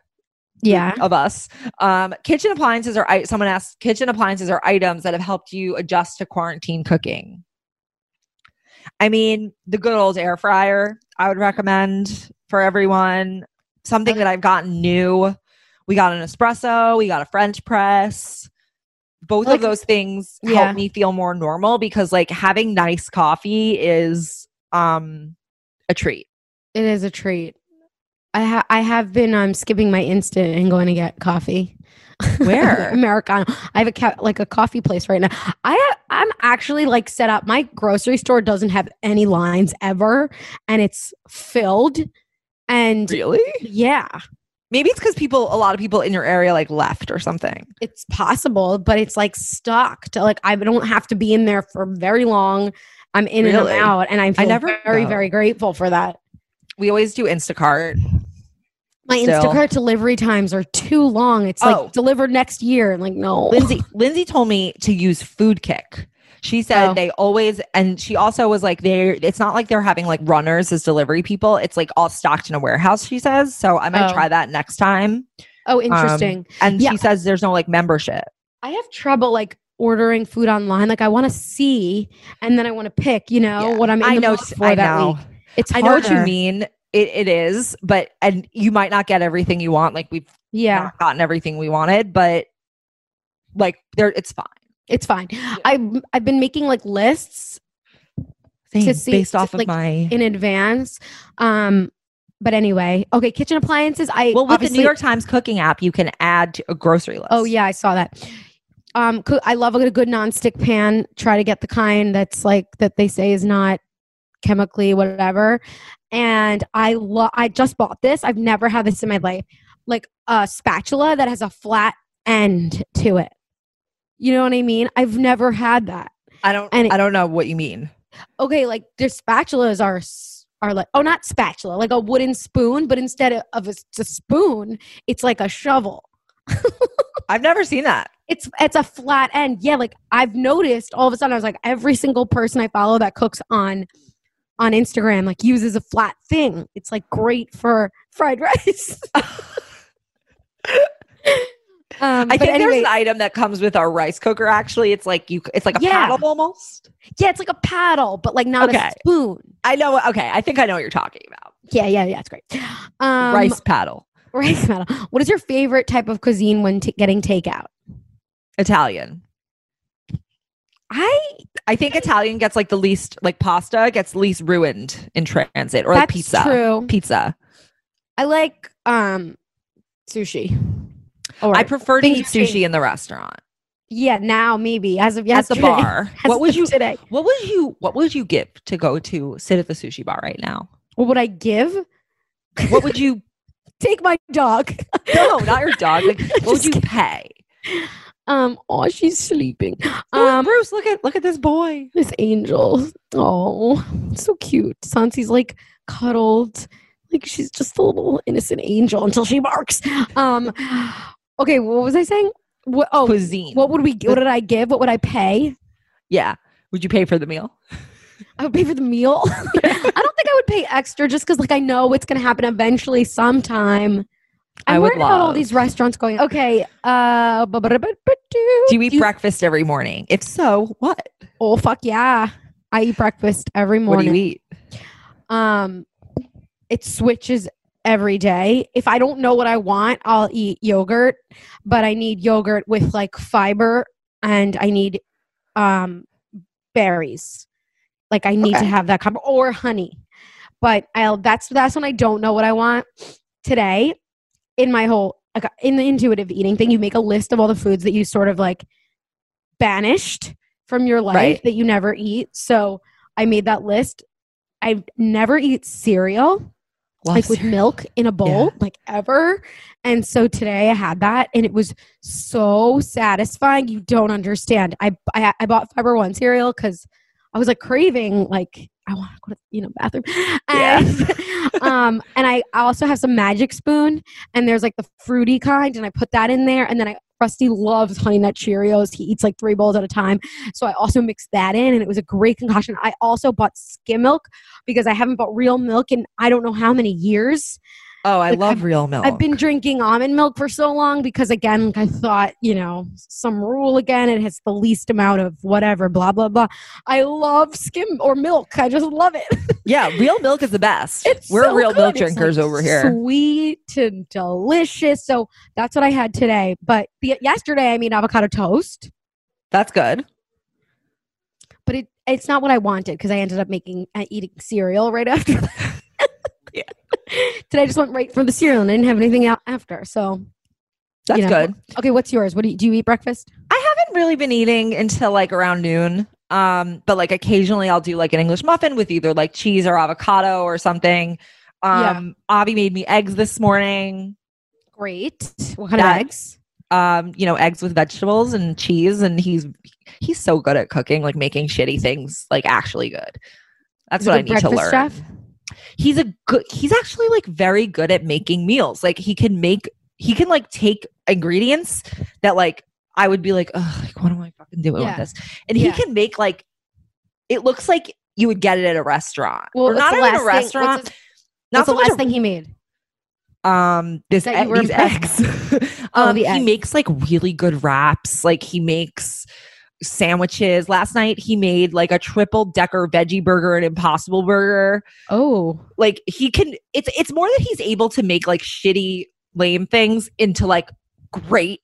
yeah. of us, um, kitchen appliances are someone asked kitchen appliances are items that have helped you adjust to quarantine cooking. I mean, the good old air fryer, I would recommend for everyone. Something that I've gotten new. We got an espresso, we got a French press. Both Like- of those things Yeah. help me feel more normal because like having nice coffee is um a treat. It is a treat. I ha- I have been um skipping my instant and going to get coffee. Where? Americano. I have a ca- like a coffee place right now. I I'm actually like set up. My grocery store doesn't have any lines ever, and it's filled. And Really? yeah, Maybe it's because people, a lot of people in your area, like left or something. it's possible, but it's like stocked. Like I don't have to be in there for very long. I'm in Really? and I'm out, and I feel never very go. very grateful for that. We always do Instacart. My Still. Instacart delivery times are too long. It's Oh. like delivered next year. I'm like, no. Lindsay, Lindsay told me to use FoodKick. She said Oh. they always, and she also was like, they. It's not like they're having like runners as delivery people. It's like all stocked in a warehouse. She says so. I might Oh. try that next time. Oh, Um, interesting. and Yeah. she says there's no like membership. I have trouble like ordering food online. Like I want to see and then I want to pick, you know, Yeah. what I'm in I the know. for I that know. week. It's I know what you mean. It, it is, but and you might not get everything you want. Like we've Yeah, not gotten everything we wanted, but like there, it's fine. It's fine. I I've been making like lists Same, see- based to, off of like, my in advance. Um but anyway, okay, kitchen appliances. I well with the New York Times cooking app, you can add to a grocery list. Oh yeah, I saw that. Um, coo- I love a good nonstick pan. Try to get the kind that's like that they say is not chemically whatever. And I love. I just bought this. I've never had this in my life. Like a spatula that has a flat end to it. You know what I mean? I've never had that. I don't. and it- I don't know what you mean. Okay, like their spatulas are are like oh not spatula like a wooden spoon, but instead of of a, a spoon, it's like a shovel. I've never seen that. It's it's a flat end. Yeah, like I've noticed all of a sudden I was like every single person I follow that cooks on on Instagram like uses a flat thing. It's like great for fried rice. Um, I think there's an item that comes with our rice cooker. Actually, it's like you. It's like a Yeah. paddle almost. yeah, it's like a paddle, but like not Okay. a spoon. I know. Okay, I think I know what you're talking about. Yeah, yeah, yeah. It's great. Um, rice paddle, rice paddle. What is your favorite type of cuisine when t- getting takeout? Italian. I I think Italian gets like the least, like pasta gets least ruined in transit, or like that's pizza. true. Pizza. I like um sushi. I prefer to eat sushi in the restaurant yeah, now maybe as of yesterday. at the bar. What would you? today? What would you? What would you give to go to sit at the sushi bar right now? What would I give? What would you? Take my dog. no, not your dog. Like, what would you kidding. pay? Um. Oh, she's sleeping. Um, Um. Bruce, look at look at this boy. This angel. Oh, so cute. Sansi's like cuddled. Like she's just a little innocent angel until she barks. Um. Okay. What was I saying? What? Oh, Cuisine. what would we? What did I give? What would I pay? yeah. Would you pay for the meal? I would pay for the meal. I don't think I would pay extra just because, like, I know it's going to happen eventually sometime. I I'm would worried about all these restaurants going. Okay, uh, Do you eat breakfast every morning? If so, what? Oh fuck yeah! I eat breakfast every morning. What do you eat? Um, it switches every day. If I don't know what I want, I'll eat yogurt, but I need yogurt with like fiber and I need um berries. Like I need to have that combo or honey. But I'll that's that's when I don't know what I want. Today, in my whole in the intuitive eating thing, you make a list of all the foods that you sort of like banished from your life Right. that you never eat. So I made that list. I never eat cereal like with milk in a bowl, like ever. And so today I had that, and it was so satisfying. You don't understand. I I, I bought Fiber One cereal because I was like craving, like I want to go to you know bathroom, and um, and I also have some Magic Spoon, and there's like the fruity kind, and I put that in there, and then I. Rusty loves Honey Nut Cheerios. He eats like three bowls at a time. So I also mixed that in, and it was a great concoction. I also bought skim milk because I haven't bought real milk in I don't know how many years. Oh, I Like, love real milk. I've been drinking almond milk for so long because again, like I thought, you know, some rule again, it has the least amount of whatever, blah blah blah. I love skim or milk. I just love it. yeah, real milk is the best. It's We're so real good. milk drinkers like, over here. Sweet and delicious. So that's what I had today. But the, yesterday I made avocado toast, That's good. but it it's not what I wanted because I ended up making uh, eating cereal right after. that. Yeah. Today I just went right for the cereal and I didn't have anything out after. So That's know. good. okay, what's yours? What do you do? You eat breakfast? I haven't really been eating until like around noon. Um, but like occasionally I'll do like an English muffin with either like cheese or avocado or something. Yeah. Um, Avi made me eggs this morning. Great. What kind That- of eggs? Um, you know, eggs with vegetables and cheese, and he's he's so good at cooking, like making shitty things like actually good. That's a what I need to learn. chef? He's a good he's actually like very good at making meals. Like he can make he can like take ingredients that like I would be like, oh, like what am I fucking doing Yeah. with this? And he can make like it looks like you would get it at a restaurant. Well, not last a thing- restaurant. What's, his- not the last a- thing he made? um this That you e- were eggs. impressed Oh, um, the he makes like really good wraps. Like he makes sandwiches. Last night he made like a triple decker veggie burger and impossible burger. Oh, Like he can it's it's more that he's able to make like shitty lame things into like great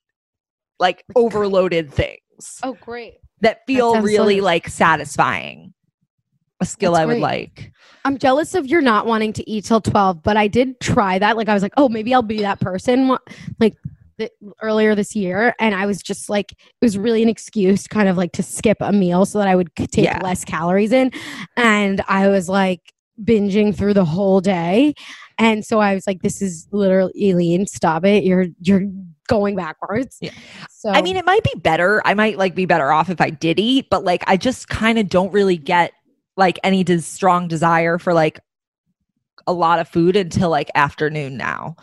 like oh overloaded things oh, great. that feel sounds really delicious. like satisfying. A skill That's I would great. like. I'm jealous of your not wanting to eat till 12, but I did try that. Like, I was like, oh, maybe I'll be that person. Like, earlier this year. And I was just like, it was really an excuse kind of like to skip a meal so that I would take Yeah. less calories in. And I was like, binging through the whole day. And so I was like, this is literally Eileen stop it. You're, you're going backwards. Yeah. So, I mean, it might be better. I might like be better off if I did eat, but like I just kind of don't really get like any des- strong desire for like a lot of food until like afternoon now.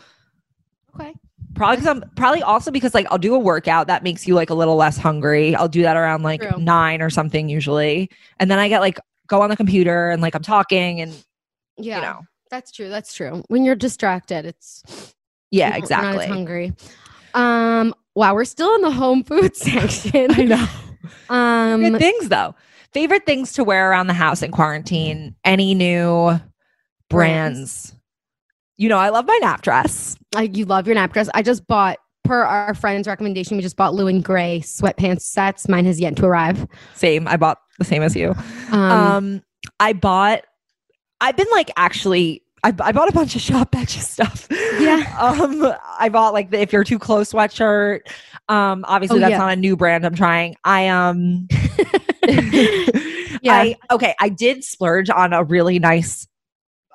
okay. Probably because I'm probably also because like I'll do a workout that makes you like a little less hungry. I'll do that around like True. nine or something usually. And then I get like go on the computer and like I'm talking and Yeah, you know. that's true. That's true. When you're distracted, it's Yeah, We're not as exactly. hungry. Um. Wow, we're still in the home food section. I know. Um. Good things though. Favorite things to wear around the house in quarantine. Any new brands? You know, I love my nap dress. Like you love your nap dress. I just bought per our friend's recommendation. We just bought Lou & Grey sweatpants sets. Mine has yet to arrive. Same. I bought the same as you. Um. Um, I bought. I've been like actually. I, I bought a bunch of shop stuff. Yeah. Um, I bought like the if you're too close sweatshirt. Um, obviously Oh, that's yeah. not a new brand I'm trying. I um. Yeah. I okay. I did splurge on a really nice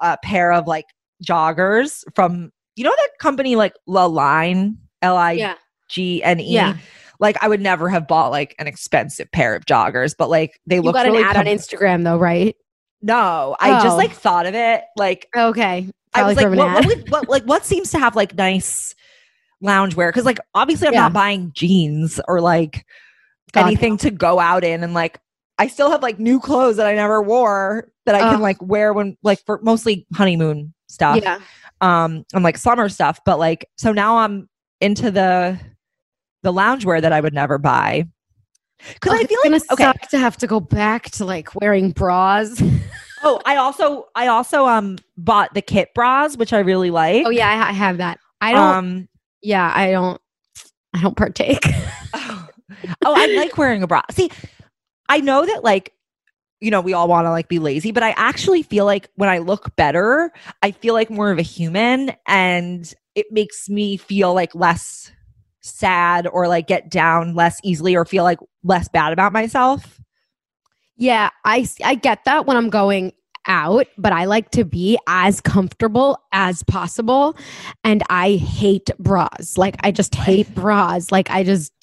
uh, pair of like joggers from you know that company like La Ligne L I G N E. yeah. G N. Yeah. Like I would never have bought like an expensive pair of joggers, but like they look. You got really an ad on Instagram though, right? No, I just Oh. like thought of it. Like Okay. I was like, what, what, what, like what seems to have like nice loungewear? Because like obviously I'm Yeah. not buying jeans or like Gotcha. anything to go out in, and like I still have like new clothes that I never wore that I can like wear when like for mostly honeymoon stuff, Yeah. um, and like summer stuff. But like so now I'm into the the loungewear that I would never buy. Because Oh, I feel like okay, suck to have to go back to like wearing bras. Oh, I also I also um bought the kit bras, which I really like. oh yeah, I, I have that. I don't. Um yeah, I don't. I don't partake. oh, I like wearing a bra. See, I know that like you know, we all want to like be lazy, but I actually feel like when I look better, I feel like more of a human and it makes me feel like less sad or like get down less easily or feel like less bad about myself. Yeah, I I get that when I'm going out, but I like to be as comfortable as possible and I hate bras. Like I just hate bras. Like I just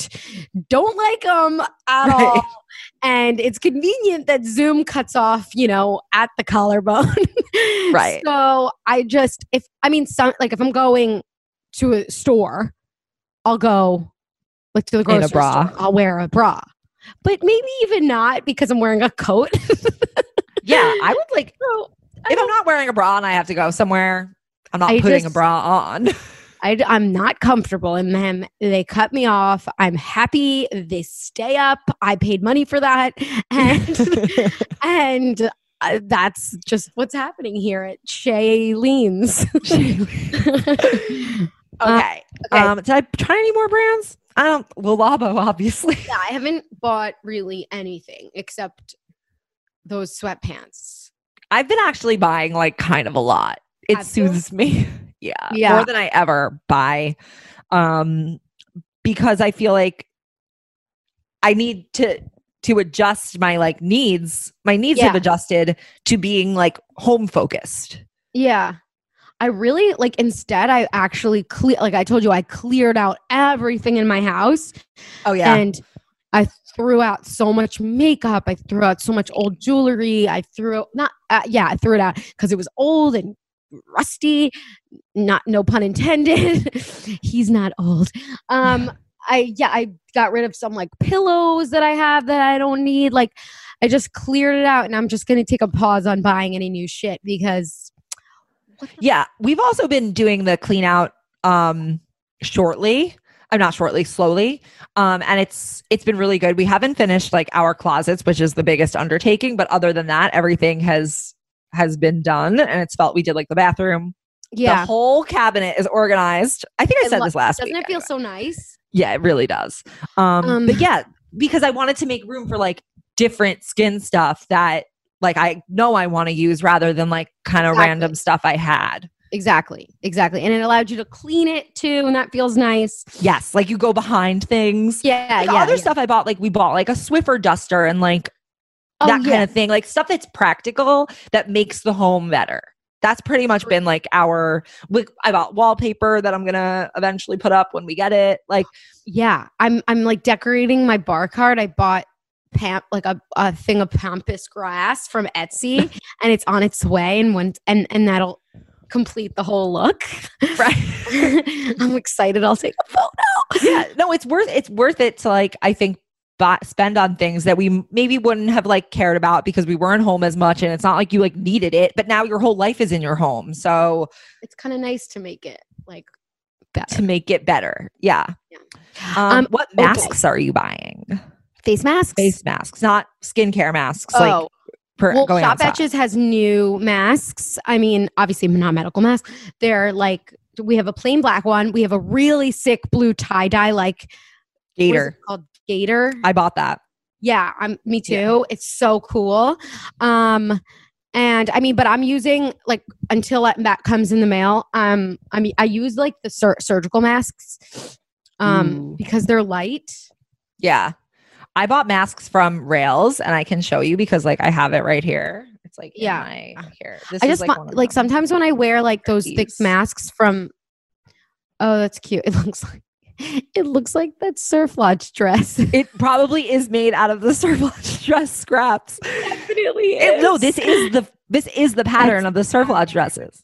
don't like them at Right. all. And it's convenient that Zoom cuts off, you know, at the collarbone. Right. So I just if I mean some like if I'm going to a store, I'll go like to the In a grocery bra. store. I'll wear a bra. But maybe even not because I'm wearing a coat. Yeah, I would like So, if I'm don't- wearing a bra and I have to go somewhere, I'm not I putting a bra on. I, am not comfortable in them. They cut me off. I'm happy. They stay up. I paid money for that. And, and uh, that's just what's happening here at Shaylene's. okay. okay. Um, did I try any more brands? I don't. Well, Labo, obviously. yeah, I haven't bought really anything except those sweatpants. I've been actually buying like kind of a lot. It Have you? soothes me. Yeah, Yeah. more than I ever buy, um, because I feel like I need to to adjust my like needs. My needs have adjusted to being like home focused. Yeah. I really like instead I actually clear like I told you I cleared out everything in my house Oh yeah, and I threw out so much makeup. I threw out so much old jewelry. I threw not uh, yeah, I threw it out because it was old and rusty. Not no pun intended. He's not old. Um I yeah, I got rid of some like pillows that I have that I don't need. Like I just cleared it out and I'm just going to take a pause on buying any new shit because yeah. We've also been doing the clean out um shortly. I'm not shortly, slowly. Um, and it's it's been really good. We haven't finished like our closets, which is the biggest undertaking, but other than that, everything has has been done and it's felt we did like the bathroom. yeah. The whole cabinet is organized. I think I said lo- this last Doesn't week. it feel anyway. so nice? Yeah, it really does. Um, Um, but yeah, because I wanted to make room for like different skin stuff that like I know I want to use rather than like kind of Exactly. random stuff I had. Exactly. Exactly. And it allowed you to clean it too, and that feels nice. Yes, like you go behind things. Yeah. Like yeah. other yeah. stuff I bought, like we bought like a Swiffer duster and like Oh, that yeah. kind of thing, like stuff that's practical that makes the home better. That's pretty much been like our. we- I bought wallpaper that I'm gonna eventually put up when we get it. Like Yeah. I'm I'm like decorating my bar card. I bought pam like a, a thing of pampas grass from Etsy and it's on its way and when and and that'll complete the whole look. Right. I'm excited. I'll take a photo. yeah, no, it's worth it's worth it to like I think buy, spend on things that we maybe wouldn't have like cared about because we weren't home as much, and it's not like you like needed it, but now your whole life is in your home, so It's kind of nice to make it like better. to make it better, yeah. Yeah. Um, Um, what okay. masks are you buying? Face masks. Face masks, not skincare masks. Oh, Like per, well, going Shop outside. Etches has new masks. I mean, obviously not medical masks. They're like we have a plain black one. We have a really sick blue tie dye, like what is it Gaiter. called Gaiter. I bought that. Yeah, I'm me too. Yeah. It's so cool. Um and I mean, but I'm using like until that comes in the mail. Um, I mean, I use like the sur- surgical masks, um, Ooh. because they're light. Yeah. I bought masks from Rails and I can show you because like I have it right here. It's like in Yeah. my here. This I just like, one like sometimes when I wear like those thick masks from. Oh, that's cute. It looks like it looks like that surf lodge dress. it probably is made out of the surf lodge dress scraps. Definitely It- no, this is the this is the pattern of the surf lodge dresses.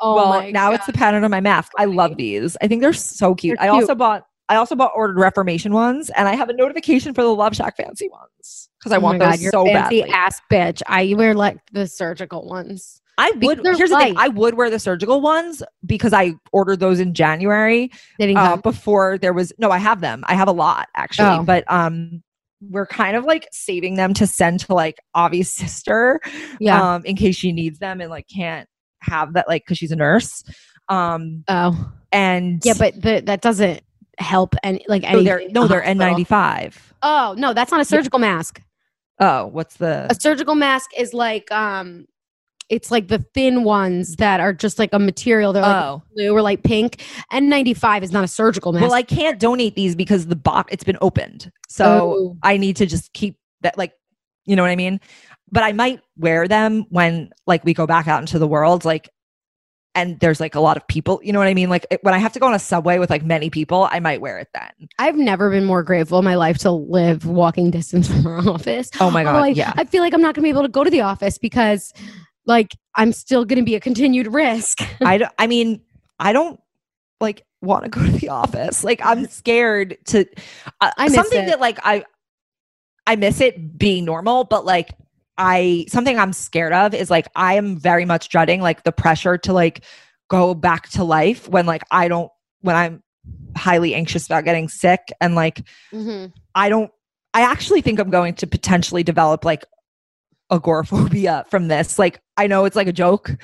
Oh well, my now it's the pattern of my mask. I love these. I think they're so cute. They're I also bought I also bought ordered Reformation ones, and I have a notification for the LoveShackFancy ones because I Oh want those God, you're so fancy badly. ass bitch. I wear like the surgical ones. I would. Here's the thing. I would wear the surgical ones because I ordered those in January uh, before there was. No, I have them. I have a lot actually, Oh. but um, we're kind of like saving them to send to like Avi's sister, Yeah. um, in case she needs them and like can't have that like because she's a nurse, um, oh. and Yeah, but the, that doesn't help and like no, they're no, they're. N95. Oh no, that's not a surgical mask. Oh, what's the? A surgical mask is like um, it's like the thin ones that are just like a material. They're like oh, blue or like pink. N95 is not a surgical mask. well, I can't donate these because the box it's been opened, so Oh. I need to just keep that like, you know what I mean. But I might wear them when like we go back out into the world, like, and there's like a lot of people. You know what I mean? Like when I have to go on a subway with like many people, I might wear it then. I've never been more grateful in my life to live walking distance from our office. Oh my god, yeah. I feel like I'm not going to be able to go to the office because, like, I'm still going to be a continued risk. I don't, I mean, I don't like want to go to the office. Like I'm scared to uh, I miss something it. that like I I miss it being normal, but like I something I'm scared of is like I am very much dreading like the pressure to like go back to life when like I don't when I'm highly anxious about getting sick and like Mhm. I don't I actually think I'm going to potentially develop like agoraphobia from this. Like I know it's like a joke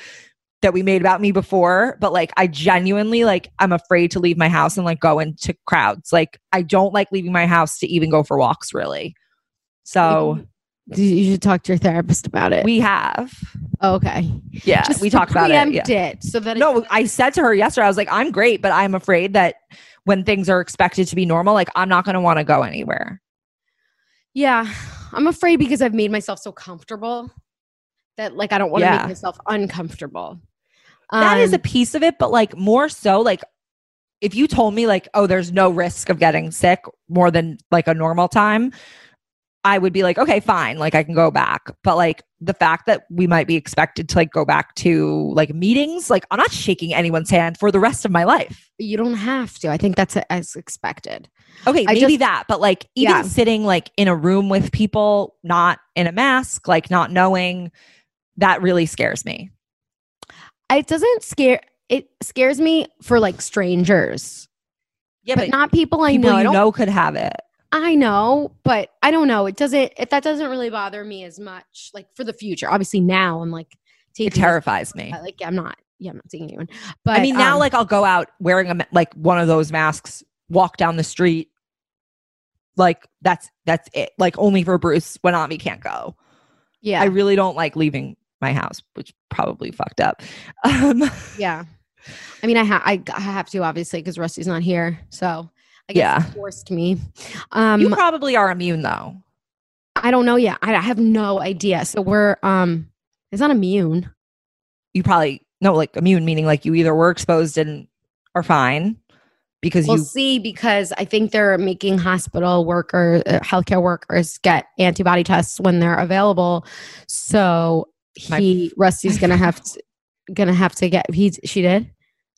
that we made about me before, but like I genuinely like I'm afraid to leave my house and like go into crowds. Like I don't like leaving my house to even go for walks really. So You should talk to your therapist about it. we have. Oh, okay. Yeah, Just we talked about it. Yeah. it so that No, I said to her yesterday, I was like, I'm great, but I'm afraid that when things are expected to be normal, like I'm not going to want to go anywhere. Yeah, I'm afraid because I've made myself so comfortable that like I don't want to Yeah. make myself uncomfortable. That is a Um, piece of it, but like more so, like if you told me like, oh, there's no risk of getting sick more than like a normal time, I would be like, okay, fine, like I can go back. But like the fact that we might be expected to like go back to like meetings, like I'm not shaking anyone's hand for the rest of my life. you don't have to. I think that's as expected. Okay, I maybe just- that, but like even Yeah. sitting like in a room with people, not in a mask, like not knowing, that really scares me. It doesn't scare. It scares me for like strangers, Yeah, but, not people I people know. I don't know could have it. I know, but I don't know. It doesn't. If that doesn't really bother me as much, like for the future. Obviously, now I'm like taking It terrifies me. Like I'm not. Yeah, I'm not seeing anyone. But I mean, now um, like I'll go out wearing a like one of those masks, walk down the street. Like that's that's it. Like only for Bruce when Ami can't go. yeah, I really don't like leaving my house, which probably fucked up. Um, yeah. I mean, I ha- I, I have to obviously because Rusty's not here, so I guess Yeah. forced me. Um, you probably are immune though. I don't know yet. I, I have no idea. So we're um, it's not immune. You probably no like immune meaning like you either were exposed and are fine because We'll you see because I think they're making hospital workers, uh, healthcare workers get antibody tests when they're available. So My he Rusty's gonna have to gonna have to get. He's she did.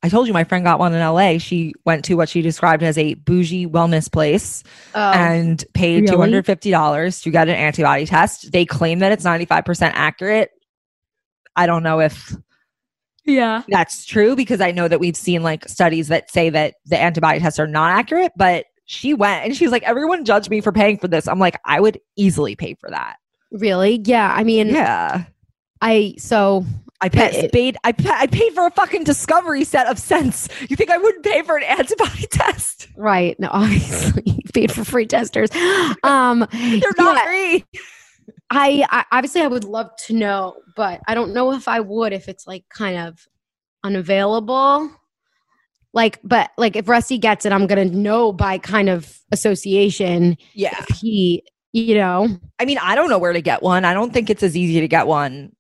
I told you my friend got one in LA. She went to what she described as a bougie wellness place Oh, and paid really? $250 to get an antibody test. They claim that it's 95% accurate. I don't know if yeah. that's true because I know that we've seen like studies that say that the antibody tests are not accurate, but she went and she's like, everyone judged me for paying for this. I'm like, I would easily pay for that. Really? Yeah. I mean, Yeah. I so I paid, paid I, I paid for a fucking discovery set of scents. You think I wouldn't pay for an antibody test? right. No, obviously paid for free testers. Um, They're not yeah, free. I, I obviously I would love to know, but I don't know if I would if it's like kind of unavailable. Like, but like if Rusty gets it, I'm gonna know by kind of association Yeah. if he, you know, I mean, I don't know where to get one. I don't think it's as easy to get one.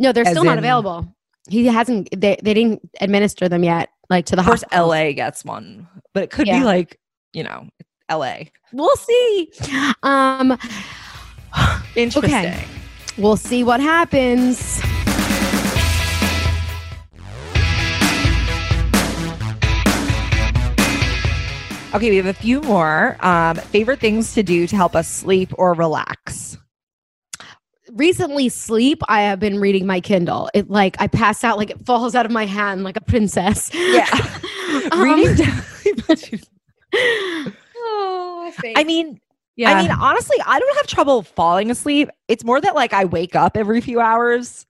No, they're still not in- available. He hasn't. They they didn't administer them yet, like to the Of course, hospital. LA gets one, but it could Yeah. be like, you know, LA. We'll see. Um, Interesting. Okay. we'll see what happens. Okay, we have a few more. Um, favorite things to do to help us sleep or relax. Recently sleep i have been reading my kindle it like i pass out like it falls out of my hand like a princess Yeah. Um, Reading down. oh, I mean, yeah I mean, honestly, I don't have trouble falling asleep. It's more that like I wake up every few hours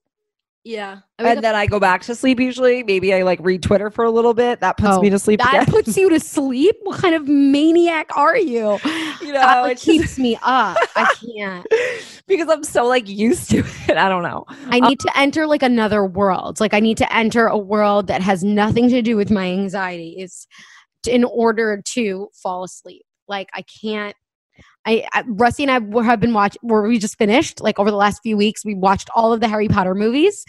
yeah and then I go back to sleep usually. Maybe I like read Twitter for a little bit. That puts Oh, me to sleep that again. puts you to sleep what kind of maniac are you you that know, like, it's keeps just me up i can't because I'm so like used to it. I don't know. i need um, to enter like another world like i need to enter a world that has nothing to do with my anxiety is in order to fall asleep like i can't I, I Rusty and I have been watching. Where we just finished, like over the last few weeks, we watched all of the Harry Potter movies,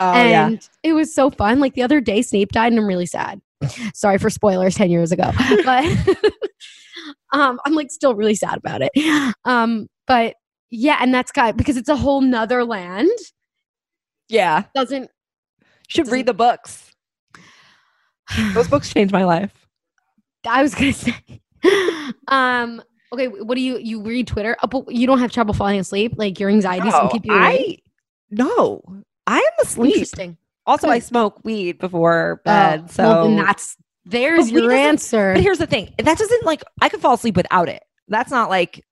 Oh yeah. and it was so fun. Like the other day, Snape died, and I'm really sad. Sorry for spoilers, ten years ago, but um, I'm like still really sad about it. Um, but yeah, and that's got because it's a whole nother land. Yeah. Doesn't Should read the books. Those books changed my life. I was gonna say. um. Okay. What do you you read Twitter? Oh, but you don't have trouble falling asleep. Like your anxieties No, keep you awake. I no. I am asleep. Interesting. Also, I smoke weed before Oh, bed. so well, that's there's your answer. But here's the thing. That doesn't like I could fall asleep without it. That's not like,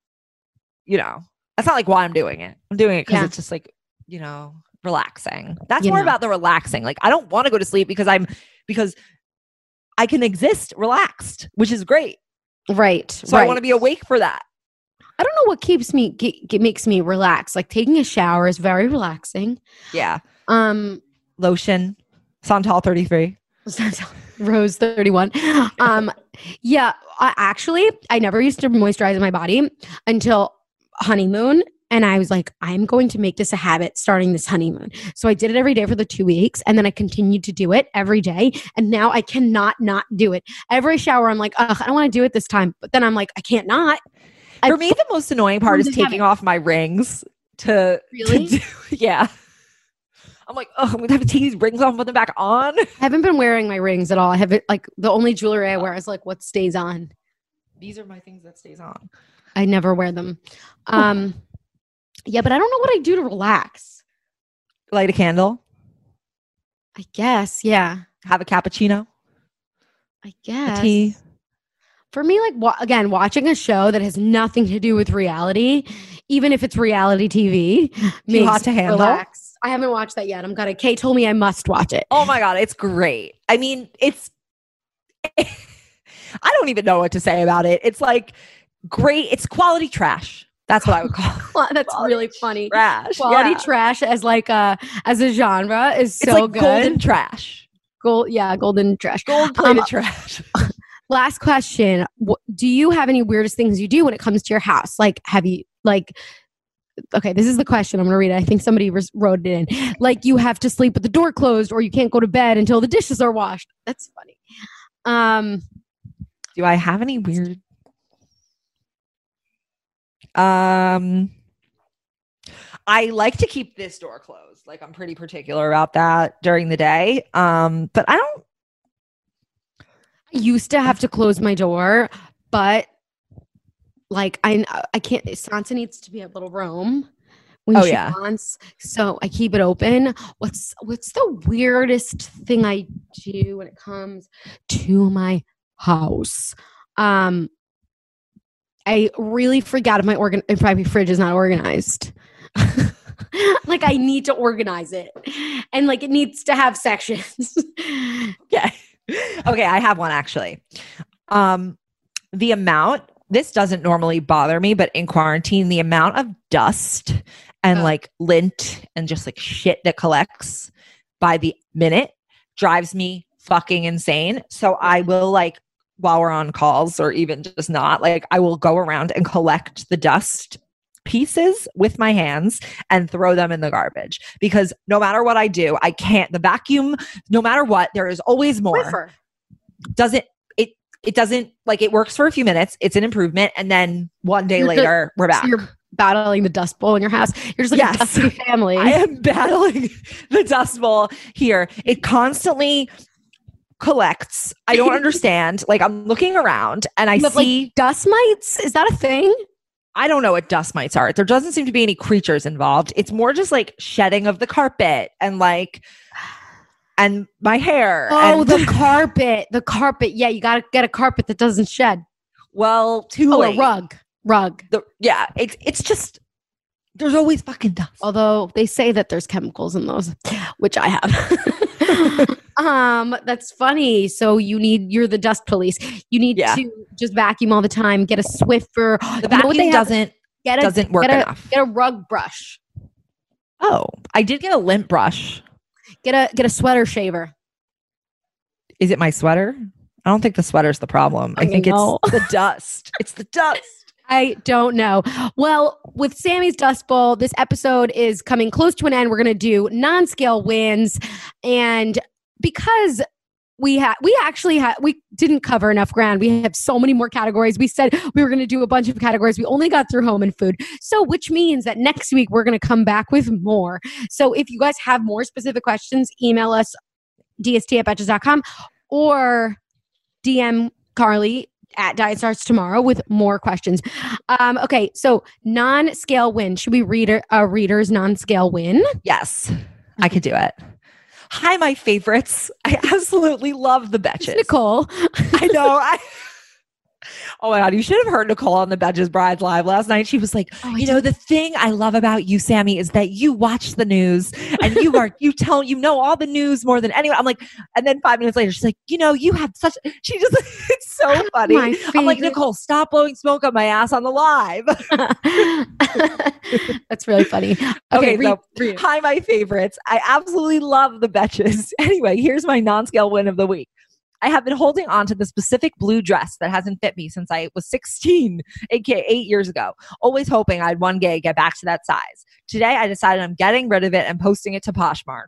you know, that's not like why I'm doing it. I'm doing it because Yeah. it's just like, you know, relaxing. That's You more know. about the relaxing. Like I don't want to go to sleep because I'm because I can exist relaxed, which is great. Right. So I want to be awake for that. I don't know what keeps me ge- ge- makes me relax. Like taking a shower is very relaxing. Yeah. Um, Lotion, Santal 33. Rose 31. Um, yeah, I actually I never used to moisturize my body until honeymoon. And I was like, I'm going to make this a habit starting this honeymoon. So I did it every day for the two weeks. And then I continued to do it every day. And now I cannot not do it. Every shower, I'm like, Ugh, I don't want to do it this time. But then I'm like, I can't not. I- For me, the most annoying part is taking off my rings to, Really? to do, yeah. I'm like, oh, I'm gonna have to take these rings off and put them back on. I haven't been wearing my rings at all. I haven't like the only jewelry I wear is like what stays on. These are my things that stays on. I never wear them. Um, yeah, but I don't know what I do to relax. Light a candle, I guess, yeah, have a cappuccino, I guess. tea. For me, like wa- again, watching a show that has nothing to do with reality, even if it's reality TV, makes hot to handle? Relax. I haven't watched that yet. I'm gonna. Kate told me I must watch it. Oh my god, it's great. I mean, it's I don't even know what to say about it. It's like great. It's quality trash. That's what I would call. Well, That's Quality really funny. trash. Quality yeah. trash as like a as a genre is so like good. golden trash. Gold, yeah, golden trash. Gold plated Um, trash. last question do you have any weirdest things you do when it comes to your house like have you like okay this is the question i'm gonna read it i think somebody res- wrote it in like you have to sleep with the door closed or you can't go to bed until the dishes are washed that's funny um Do I have any weird? Um, I like to keep this door closed. Like I'm pretty particular about that during the day. Um, but I don't I used to have to close my door, but like I I can't Sansa needs to be a little roam when Oh, she yeah. wants. So I keep it open. What's what's the weirdest thing I do when it comes to my house? Um I really freak out if my organ if my fridge is not organized. like I need to organize it. And like it needs to have sections. okay. okay, I have one actually. Um, the amount this doesn't normally bother me, but in quarantine, the amount of dust and Oh. like lint and just like shit that collects by the minute drives me fucking insane. So I will like while we're on calls or even just not, like I will go around and collect the dust pieces with my hands and throw them in the garbage because no matter what I do, I can't the vacuum no matter what there is always more doesn't it it doesn't like it works for a few minutes it's an improvement and then one day later we're back So you're battling the dust bowl in your house. You're just like Yes. a dusty family. i am battling the dust bowl here it constantly collects i don't understand like i'm looking around and i have, see like dust mites. Is that a thing? i don't know what dust mites are there doesn't seem to be any creatures involved it's more just like shedding of the carpet and like and my hair Oh, and, the carpet. The carpet. Yeah, you gotta get a carpet that doesn't shed. well too Oh, late a rug. Rug. The- yeah it's it's just there's always fucking dust Although they say that there's chemicals in those, which I have. um, that's funny. So you need you're the dust police. You need Yeah. to just vacuum all the time. Get a Swiffer. the You know vacuum doesn't Get a, doesn't work get a, enough. Get a rug brush. Oh, I did get a lint brush. Get a get a sweater shaver. Is it my sweater? I don't think the sweater's the problem. I I think know. it's the dust. It's the dust. I don't know. Well, with Sammy's Dust Bowl, this episode is coming close to an end. We're going to do non-scale wins, and because we had we actually had we didn't cover enough ground. We have so many more categories. We said we were going to do a bunch of categories. We only got through home and food, so which means that next week we're going to come back with more. So if you guys have more specific questions, email us dst at betches.com or DM Carly at Diet Starts Tomorrow with more questions. Um, okay, so non-scale win. Should we read a, a reader's non-scale win? Yes, I could do it. Hi, my favorites. I absolutely love the Betches. Nicole. I know. I. Oh my god, you should have heard Nicole on the Betches Brides live last night. She was like, Oh, you know, the thing I love about you, Sammy, is that you watch the news and you are you tell you know all the news more than anyone. I'm like, and then five minutes later, she's like, you know, you have such. She just it's so oh funny. I'm like. Nicole, stop blowing smoke up my ass on the live. That's really funny. Okay, Okay, read, so. Hi, my favorites. I absolutely love the Betches. Anyway, here's my non scale win of the week. I have been holding on to the specific blue dress that hasn't fit me since I was 16, aka eight years ago, always hoping I'd one day get back to that size. Today, I decided I'm getting rid of it and posting it to Poshmark.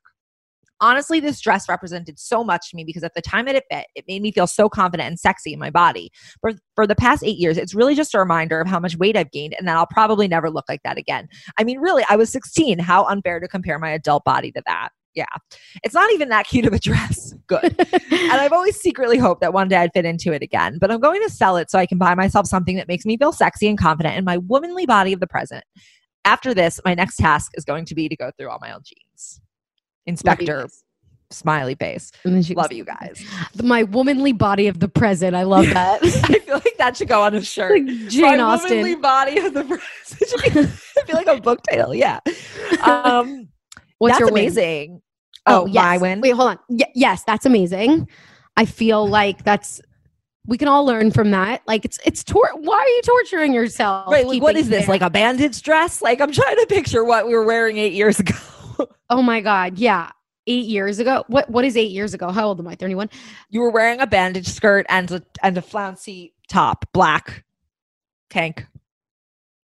Honestly, this dress represented so much to me because at the time that it fit, it made me feel so confident and sexy in my body. For, for the past eight years, it's really just a reminder of how much weight I've gained and that I'll probably never look like that again. I mean, really, I was 16. How unfair to compare my adult body to that. Yeah. It's not even that cute of a dress. Good. and I've always secretly hoped that one day I'd fit into it again, but I'm going to sell it so I can buy myself something that makes me feel sexy and confident in my womanly body of the present. After this, my next task is going to be to go through all my old jeans. Inspector smiley face. And then she Love goes, you guys. My womanly body of the present. I love that. I feel like that should go on a shirt. Like Jane my Austen. womanly body of the present. It should be, I feel like a book title. Yeah. Um, What's that's your win? Amazing. Oh, yes. my win. Wait, hold on. Y- yes, that's amazing. I feel like that's we can all learn from that. Like it's it's tor- why are you torturing yourself? Right. like, what is this? Like a bandage dress? Like I'm trying to picture what we were wearing eight years ago. oh my god, yeah. Eight years ago. What what is eight years ago? How old am I? 31? you were wearing a bandage skirt and a and a flouncy top, black tank,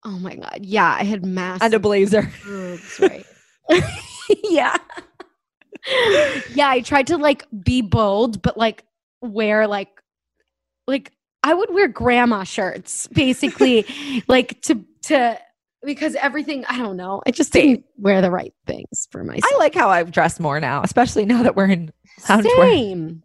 Oh my god. Yeah, I had massive and a blazer. boobs, right? yeah. Yeah, I tried to like be bold, but like wear like like I would wear grandma shirts, basically, like to to because everything I don't know. I just didn't wear the right things for myself. I like how I've dressed more now, especially now that we're in loungewear. Same.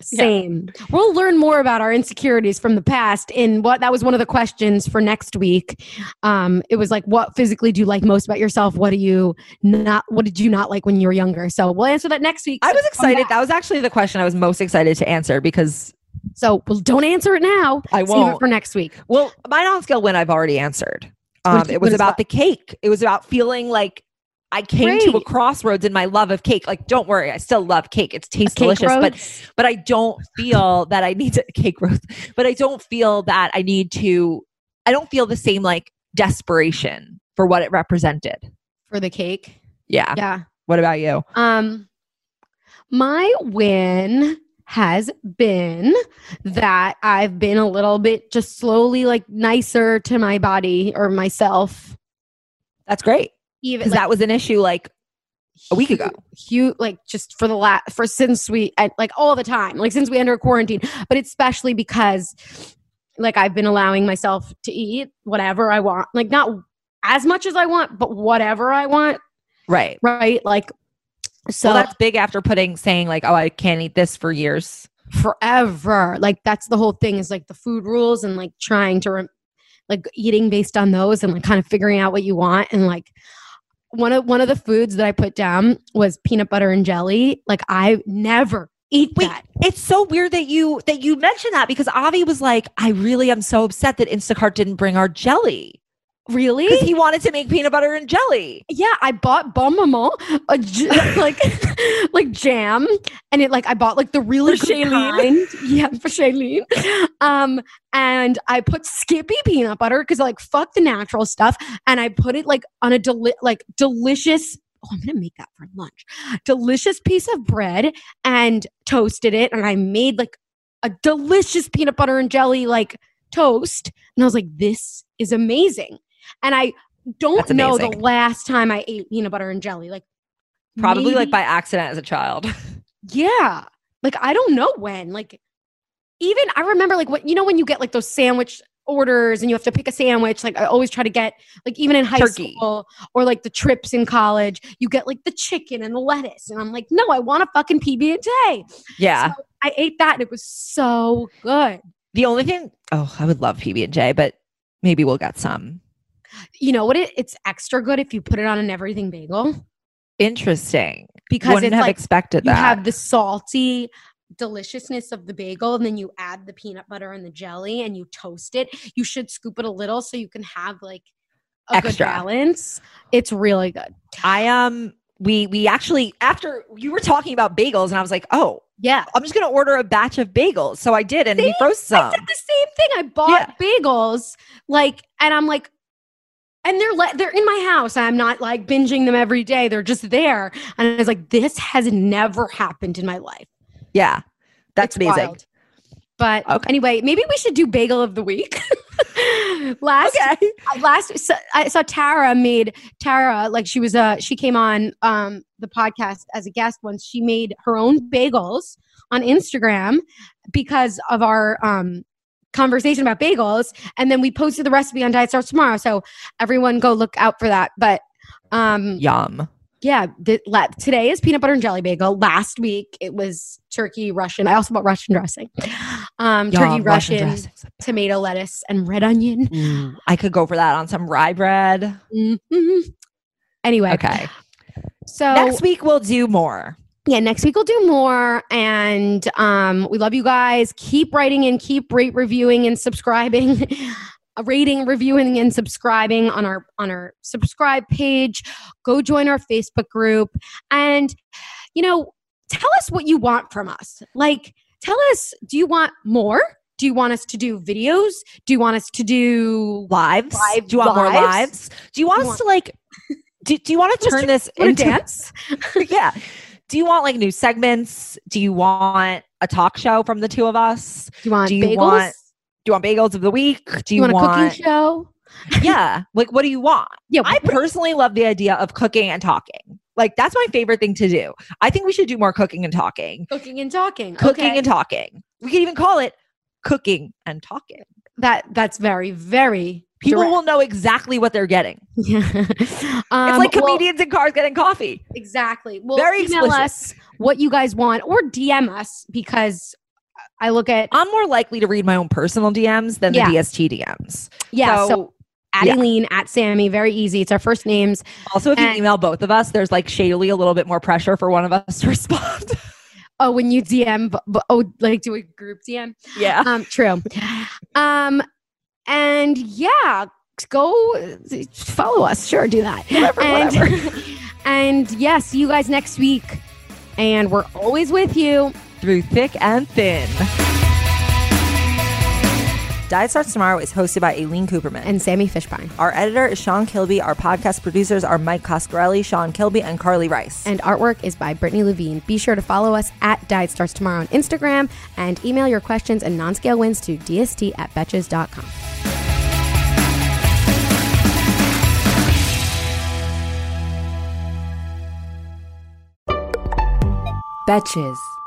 Same. We'll learn more about our insecurities from the past. In what that was one of the questions for next week. Um, it was like, what physically do you like most about yourself? What do you not? What did you not like when you were younger? So we'll answer that next week. I was excited. That was actually the question I was most excited to answer because, So well, don't answer it now. I Save it won't. for next week. well, my non-scale win I've already answered. Um, it was about the cake. It was about feeling like I came to a crossroads in my love of cake. Like, don't worry, I still love cake. It's tastes Cake delicious, but but I don't feel that I need to cake roast. But I don't feel that I need to. I don't feel the same like desperation for what it represented. for the cake. Yeah. Yeah. What about you? Um, my win has been that I've been a little bit just slowly like nicer to my body or myself. That's great Even because that was an issue like a week ago. Huge, like just for the last for since we like all the time, like since we entered quarantine, but especially because like I've been allowing myself to eat whatever I want, like not as much as I want, but whatever I want, Right. right? Like so So that's big after putting saying like, oh, I can't eat this for years. forever. Like that's the whole thing is like the food rules and like trying to rem- like eating based on those and like kind of figuring out what you want and like one of one of the foods that I put down was peanut butter and jelly. Like I never eat Wait, that. it's so weird that you that you mentioned that because Avi was like, I really am so upset that Instacart didn't bring our jelly Really? because he wanted to make peanut butter and jelly. yeah, I bought Bonne Maman, a j- like like jam, and it like I bought like the really For good Shailene? kind. Yeah, for Shailene. Um, and I put Skippy peanut butter because like fuck the natural stuff, and I put it like on a deli- like delicious. Oh, I'm gonna make that for lunch. Delicious piece of bread and toasted it, and I made like a delicious peanut butter and jelly like toast, and I was like, this is amazing, and I don't know the last time I ate peanut butter and jelly. Like Probably like by accident as a child. yeah. Like I don't know when. Like even I remember like what you know when you get like those sandwich orders and you have to pick a sandwich. Like I always try to get like even in high Turkey. school or like the trips in college, you get like the chicken and the lettuce, and I'm like, no, I want a fucking PB and J. Yeah. So I ate that and it was so good. The only thing, oh, I would love PB and J, but maybe we'll get some. You know what? It, it's extra good if you put it on an everything bagel Interesting. because I Wouldn't it's have like expected that. you have the salty deliciousness of the bagel and then you add the peanut butter and the jelly and you toast it you should scoop it a little so you can have like a good balance it's really good I um we we actually after you were talking about bagels and I was like, oh, yeah I'm just gonna order a batch of bagels. So I did, and we See? froze i some. did the same thing i bought bagels like and i'm like and they're le- they're in my house i'm not like binging them every day they're just there and i was like this has never happened in my life Yeah, that's It's amazing. wild. But Okay. anyway, maybe we should do bagel of the week. last Okay. uh, last so, I saw Tara made Tara like she was uh she came on um the podcast as a guest once. She made her own bagels on Instagram because of our um conversation about bagels and then we posted the recipe on Diet Starts Tomorrow. So everyone go look out for that. But um Yum. yeah, the, la- today is peanut butter and jelly bagel. Last week it was turkey Russian. I also bought Russian dressing. Um, turkey Yum, Russian, tomato lettuce, and red onion. Ooh, I could go for that on some rye bread. Mhm. Anyway, Okay. so Next week we'll do more. Yeah, next week we'll do more. And um, we love you guys. Keep writing and keep rate reviewing and subscribing. rating reviewing and subscribing on our on our subscribe page go join our facebook group and you know tell us what you want from us like tell us do you want more do you want us to do videos do you want us to do Lives. Live- do you want more lives? lives? Do you want You us to like? Do, do you want to turn this into dance yeah. Do you want like new segments? Do you want a talk show from the two of us? do you want Do you bagels want- Do you want bagels of the week? Do do you, you want a cooking show yeah. Like, what do you want? yeah I personally love the idea of cooking and talking. Like, that's my favorite thing to do. I think we should do more cooking and talking. cooking and talking Cooking Okay. and talking. We could even call it cooking and talking. that that's very very People direct. will know exactly what they're getting. Yeah. It's Um, like well, comedians in cars getting coffee. exactly. Well, Very email explicit. us what you guys want or DM us because I look at I'm more likely to read my own personal DMs than Yeah. the DST DMs. yeah. So, at yeah. Aileen at Sammy, very easy. It's our first names. also, if you email both of us, there's like shadily a little bit more pressure for one of us to respond. Oh, when you DM, oh, like do a group DM. yeah. Um, true. Um, and yeah, go follow us. Sure, do that. Whatever, and, whatever. and yeah, see you guys next week. And we're always with you. Through thick and thin. Diet Starts Tomorrow is hosted by Aileen Cooperman. And Sammy Fishbein. our editor is Sean Kilby. Our podcast producers are Mike Coscarelli, Sean Kilby, and Carly Rice. And artwork is by Brittany Levine. Be sure to follow us at Diet Starts Tomorrow on Instagram and email your questions and non scale wins to dst at betches.com. Betches.